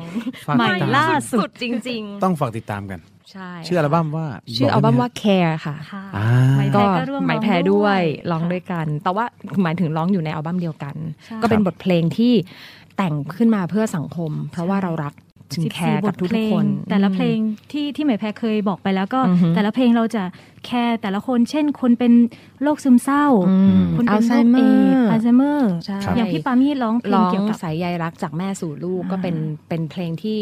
Speaker 3: ฝาก
Speaker 4: ใหม่
Speaker 3: ติดตาม
Speaker 4: ล่าสุ
Speaker 5: สุ
Speaker 4: ด
Speaker 5: ดจริง
Speaker 3: ต้องฝากติดตามกัน
Speaker 5: ๆใช่
Speaker 3: ชื่ออัลบั้มว่า
Speaker 5: ชื่ออัลบั้มว่า Care ค่ะ
Speaker 4: ค่ะ
Speaker 3: อ่า
Speaker 4: ไหมแพ
Speaker 5: ก็
Speaker 4: รก็ร่วม
Speaker 5: หมายแพร
Speaker 4: ร้อง
Speaker 5: ด้วย
Speaker 4: ด้วย
Speaker 5: ร้องด้วยกัน แต่ว่าหมายถึงร้องอยู่ในอัลบั้มเดียวกัน
Speaker 4: ใช่
Speaker 5: ก็เป็นบทเพลงที่แต่งขึ้นมาเพื่อสังคม เพราะว่าเรารัก ถึง
Speaker 4: สิบ
Speaker 5: แค
Speaker 4: สี่
Speaker 5: ร์
Speaker 4: บ
Speaker 5: กับ
Speaker 4: ท
Speaker 5: ทุก
Speaker 4: เพล
Speaker 5: ๆ
Speaker 4: ง
Speaker 5: คน
Speaker 4: แต่ละ
Speaker 5: อืม
Speaker 4: เพลงที่ที่หมายแพรเคยบอกไปแล้วก็
Speaker 5: อือฮึ
Speaker 4: แต่ละเพลงเราจะแคร์แต่ละคน เช่น คนเป็นโรคซึมเศร้า
Speaker 5: อืม
Speaker 4: คนเป็นโรค
Speaker 5: Alzheimer
Speaker 4: เอดส์อัลไซเมอร์
Speaker 5: ใช่
Speaker 4: อย่างพี่ปามี่ร้องเพล
Speaker 5: ร้
Speaker 4: ง
Speaker 5: อง
Speaker 4: เกี่ยวกับ
Speaker 5: สายใยรักจากแม่สู่ลูก
Speaker 4: อ่า
Speaker 5: ก็เป็นเป็นเพลงที่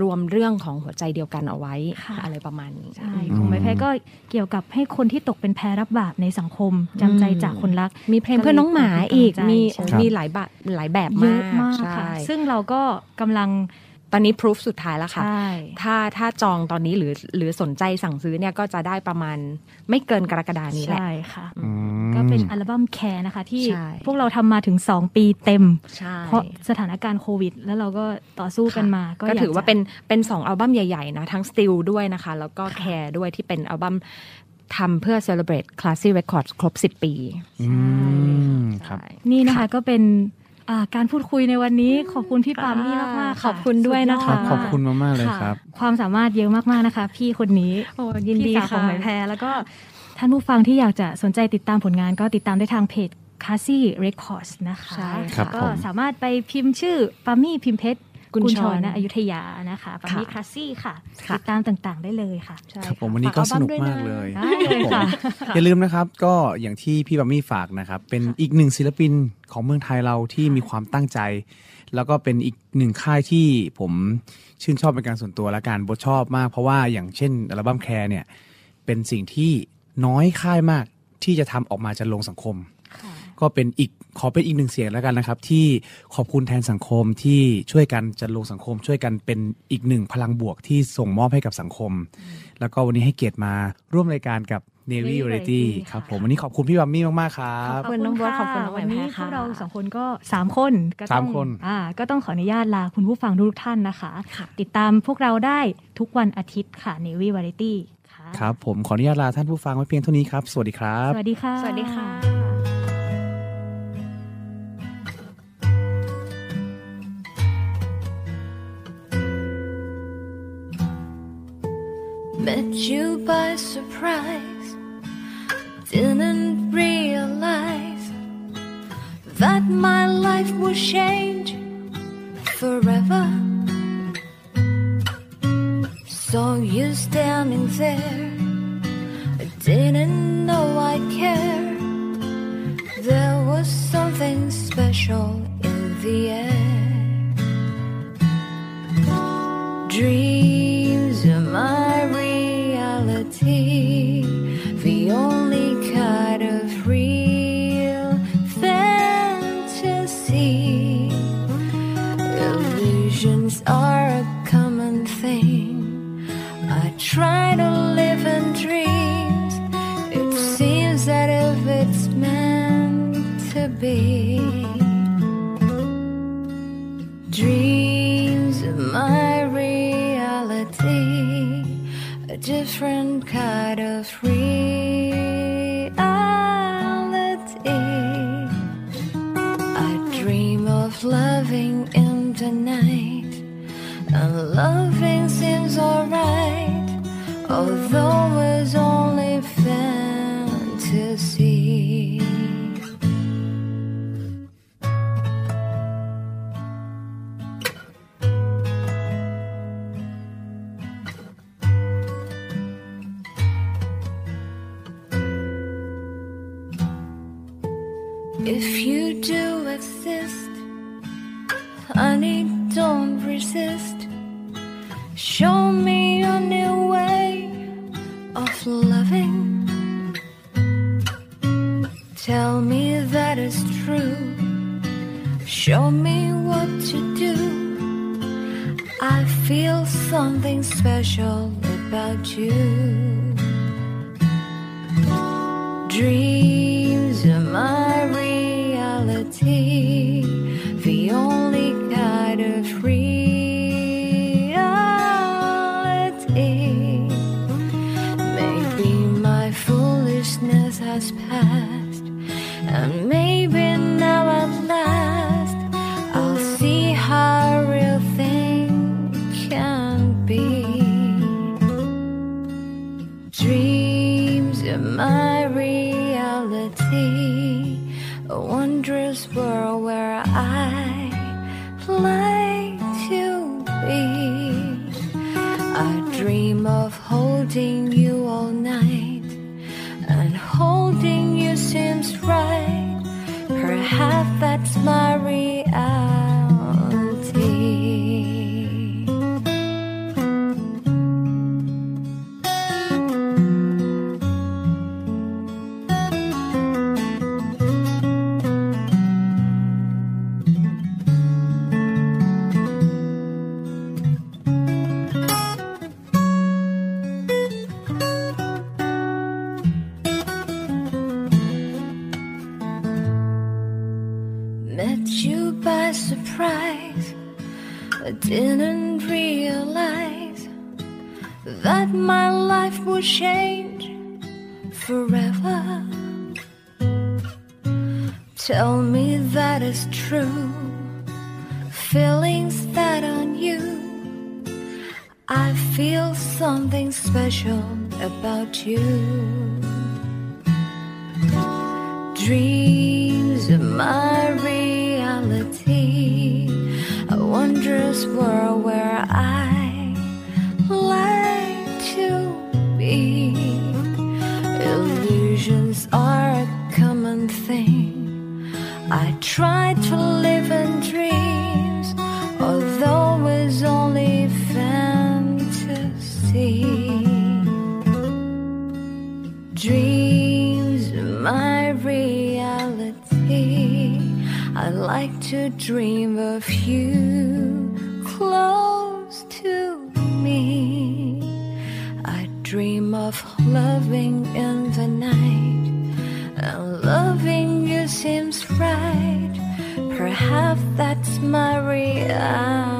Speaker 5: รวมเรื่องของหัวใจเดียวกันเอาไว้
Speaker 4: ค่ะ
Speaker 5: อะไรประมาณนี้
Speaker 4: ใช่ของหมายแพรก็เกี่ยวกับให้คนที่ตกเป็นแพรรับบาปในสังคมจำใจจากคนรัก
Speaker 5: มีเพลงเพื่อนน้องหมาอีก
Speaker 4: ก็เลย
Speaker 5: มี
Speaker 4: เป็นกำลังใจ
Speaker 5: มีหลายแบบหลายแบบ
Speaker 4: เย
Speaker 5: มา
Speaker 4: อะ
Speaker 5: ก
Speaker 4: มาก
Speaker 5: ใช่
Speaker 4: ค่ะซึ่งเราก็กำลัง
Speaker 5: ตอนนี้พ o ูฟสุดท้ายแล้วค่ะ
Speaker 4: ใช่
Speaker 5: ถ้าถ้าจองตอนนี้หรือหรือสนใจสั่งซื้อเนี่ยก็จะได้ประมาณไม่เกินกรกฎานี้แหละ
Speaker 4: ใช่ค่ะ
Speaker 3: อืม
Speaker 4: ก็เป็นอัลบั้มแคร์นะคะ ที่
Speaker 5: ใช่
Speaker 4: พวกเราทำมาถึง 2 ปีเต็ม
Speaker 5: ใช่
Speaker 4: เพราะสถานการณ์โควิด แล้วเราก็ต่อสู้กันมา ก็
Speaker 5: ก็
Speaker 4: ย
Speaker 5: ถือว่า
Speaker 4: จะ
Speaker 5: เป็นเป็นสองอัลบั้มใหญ่ๆนะ ทั้ง Still ด้วยนะคะ แล้วก็ Care ด้วยที่เป็นอัลบั้มทำเพื่อ celebrate Classy Records ครบ 10 ปี
Speaker 3: อืมครับ
Speaker 5: ใช่
Speaker 4: นี่นะคะก็เป็นอ่า การพูดคุยในวันนี้ขอบคุณพี่ปามี่มากมากๆ
Speaker 5: ขอบคุณด้วยนะคะ
Speaker 3: ครับขอบคุณมากๆเลยครับ
Speaker 4: ความสามารถเยอะมากๆนะคะ พี่คนนี้
Speaker 5: โอ้ยินดี
Speaker 4: พี่สาวของ
Speaker 5: ค่ะ
Speaker 4: หมายแพรแล้วก็ท่านผู้ฟังที่อยากจะสนใจติดตามผลงานก็ติดตามได้ทางเพจ c a s s y Records นะคะ
Speaker 5: ใช่
Speaker 3: ครับ
Speaker 4: ก็
Speaker 3: ผม
Speaker 4: สามารถไปพิมพ์ชื่อปามี่พิมพ์เพชร
Speaker 5: กุญชร
Speaker 4: ณอยุธยานะคะปามี่
Speaker 5: ค่ะ
Speaker 4: คลาสซี่ค่ะ
Speaker 5: ค่ะ
Speaker 4: ติดตามต่างๆได้เลยค่ะ
Speaker 5: ใช่
Speaker 3: ครับผม
Speaker 5: ค่ะ
Speaker 3: วันนี้ก็
Speaker 5: ฝ
Speaker 3: สนุก
Speaker 5: อัลบั้
Speaker 3: มาก
Speaker 5: ด้วยนะ
Speaker 3: เลย
Speaker 4: ได้เลยค่ะ
Speaker 3: ผมอย่าลืมนะครับ ก็อย่างที่พี่บัมมี่ฝากนะครับ เป็นอีกหนึ่งศิลปินของเมืองไทยเราที่มีความตั้งใจ แล้วก็เป็นอีกหนึ่งค่ายที่ผมชื่นชอบเป็นการส่วนตัวและการบทชอบมาก เพราะว่าอย่างเช่นอัลบั้มแคร์เนี่ยเป็นสิ่งที่น้อยค่ายมากที่จะทำออกมาจะลงสังคม ก็เป็นอีก ขอเป็นอีกหนึ่งเสียงแล้วกันนะครับ ที่ขอบคุณแทนสังคมที่ช่วยกันจัดลงสังคม ช่วยกันเป็นอีกหนึ่งพลังบวกที่ส่งมอบให้กับสังคม แล้วก็วันนี้ให้เกียรติมาร่วมรายการกับ Navy
Speaker 4: Navy
Speaker 3: Variety
Speaker 4: Variety
Speaker 3: ครับ
Speaker 4: ค่ะ
Speaker 3: ผมวันนี้ขอบคุณพี่บัมมี่มากๆครับ
Speaker 5: ขอบคุณน้องบัวขอบคุณน้อง
Speaker 4: วันนี้
Speaker 5: แหวนแพร
Speaker 4: พวกเรา
Speaker 5: ค่ะ
Speaker 4: สองคนก็สามคนก็ต้อง
Speaker 3: สามคน
Speaker 4: อ่าก็ต้องขออนุญาตลาคุณผู้ฟังทุกท่านนะคะ
Speaker 5: ค่ะ
Speaker 4: ติดตามพวกเราได้ทุกวันอาทิตย์ค่ะ Navy Variety ค่ะ
Speaker 3: ครับผมขออนุญาตลาท่านผู้ฟังไว้เพียงเท่านี้ครับ สวัสดีครับ
Speaker 4: สวัสดีค่ะ
Speaker 5: สวัสดีค่ะ
Speaker 2: Met you by surprise. Didn't realize that my life would change forever. Saw you standing there. I didn't know I cared. There was something special in the air. Different kind of reality. Show me what to do. I feel something special about you. Dreams are my I try to live in dreams, although it's only fantasy. Dreams my reality. I like to dream of you close to me. I dream of loving in the night, right. Perhaps that's my reality.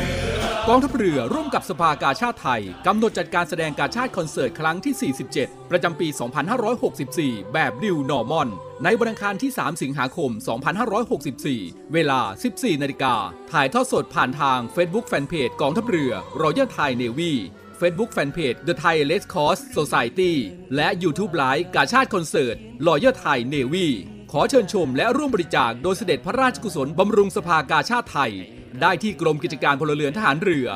Speaker 7: กองทัพเรือร่วมกับสภากาชาติไทย กำหนดจัดการแสดงกาชาติคอนเสิร์ตครั้งที่ 47 ประจำปี 2564 แบบ New Normal ในวันอังคารที่ 3 สิงหาคม 2564 เวลา 14 นาฬิกา ถ่ายทอดสดผ่านทาง Facebook Fanpage กองทัพเรือ Royal Thai Navy Facebook Fanpage The Thai Red Cross Society และ YouTube Live กาชาดคอนเสิร์ต Royal Thai Navy ขอเชิญชมและร่วมบริจาคโดยเสด็จพระราชกุศลบำรุงสภากาชาติไทย ได้ที่กรมกิจการพลเรือนทหารเรือ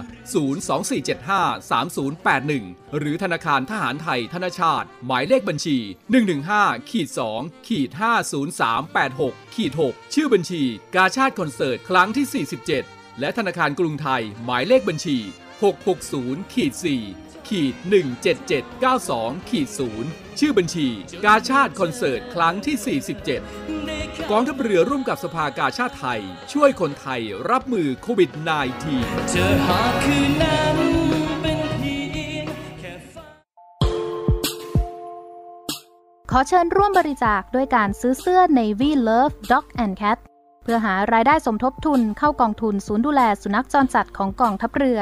Speaker 7: 024753081 หรือธนาคารทหารไทยธนาชาติ หมายเลขบัญชี 115ขีด2ขีด50386ขีด6ชื่อบัญชี กาชาติคอนเสิร์ตครั้งที่ 47 และธนาคารกรุงไทย หมายเลขบัญชี 660ขีด4 ขีด17792ขีด0ชื่อบัญชี กาชาติคอนเสิร์ตครั้งที่ 47 กองทัพเรือร่วมกับสภากาชาติไทย ช่วยคนไทยรับมือโควิด -19
Speaker 6: เธอหาคืนนั้น
Speaker 8: ขอเชิญร่วมบริจาคด้วยการซื้อเสื้อ Navy Love Dog and Cat เพื่อหารายได้สมทบทุนเข้ากองทุนศูนย์ดูแลสุนัขจรจัดของกองทัพเรือ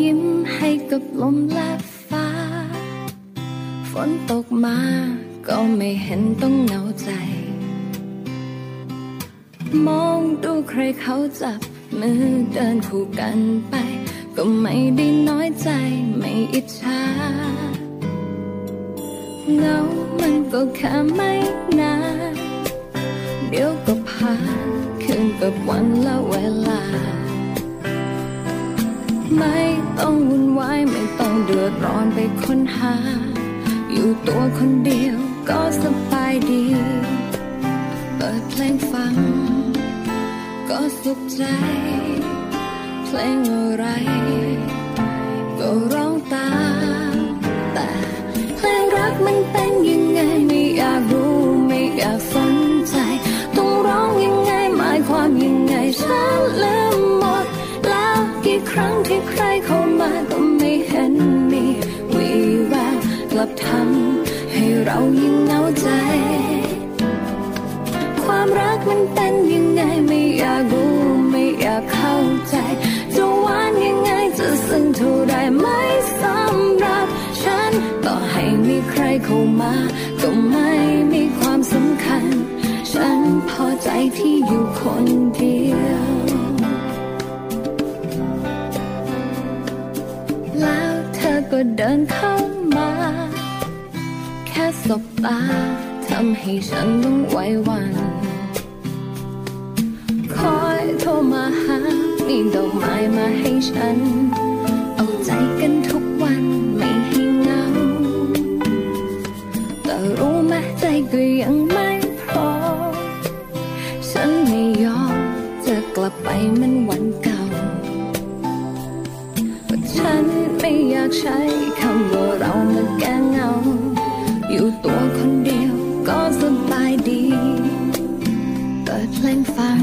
Speaker 2: ยิ้มให้กับลมและฟ้า ฝนตกมาก็ไม่เห็นต้องเหงาใจ มองดูใครเขาจับมือเดินคู่กันไป ก็ไม่ได้น้อยใจไม่อิจฉาเงามันก็แค่ไม่นานเดี๋ยวก็ผ่านคืนกับวันและเวลา ไม่ต้องวุ่นวายไม่ต้องเดือดร้อนไปค้นหา อยู่ตัวคนเดียวก็สบายดี เปิดเพลงฟัง ก็สุขใจ เพลงอะไร ก็ร้องตามแต่เพลงรักมันเป็นยังไงไม่อยากรู้ไม่อยากสนใจ ต้องร้องยังไงหมายความยังไงฉัน ที่ใครเข้ามาก็ไม่เห็นมีวีแววกลับทำให้เรายิ่งเหงาใจ ความรักมันเป็นยังไงไม่อยากรู้ไม่อยากเข้าใจ จะหวานยังไงจะซึ้งเท่าไรไม่สำหรับฉันต่อให้มีใครเข้ามา ก็ไม่มีความสำคัญ ฉันพอใจที่อยู่คนเดียวแล้ว ก็เดินเข้ามา แค่สบตาทำให้ฉันต้องไหวหวัน คอยโทรมาหา มีดอกไม้มาให้ฉัน เอาใจกันทุกวันไม่ให้เหงา แต่รู้ไหมใจก็ยังไม่พอ ฉันไม่ยอมจะกลับไปมันวันเก่า อยากใช้คำว่าเรามาแก้เหงา อยู่ตัวคนเดียวก็สบายดีเปิดเพลงฟัง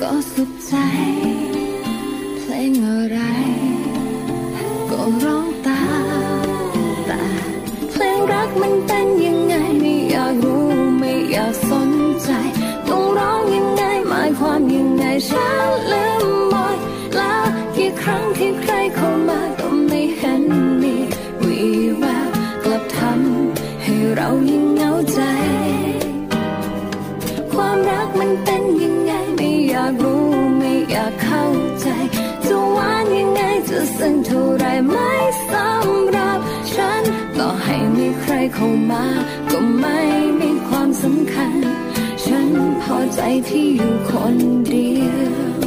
Speaker 2: ก็สุขใจ เพลงอะไร ก็ร้องตามแต่เพลงรักมันเป็นยังไงไม่อยากรู้ไม่อยากสนใจต้องร้องยังไงหมายความยังไงฉันลืมหมดแล้วกี่ครั้ง จะซึ้งเท่าไรไม่สำหรับฉัน ต่อให้มีใครเข้ามา ก็ไม่มีความสำคัญ ฉันพอใจที่อยู่คนเดียว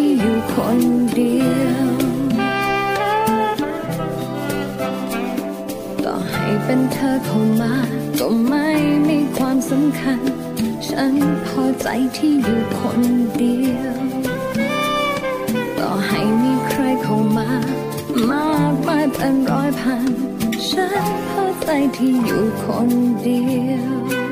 Speaker 2: ที่อยู่คนเดียวต่อให้เป็นเธอเข้ามา ก็ไม่มีความสำคัญ ฉันพอใจที่อยู่คนเดียว ต่อให้มีใครเข้ามามากมายเป็นร้อยพัน ฉันพอใจที่อยู่คนเดียว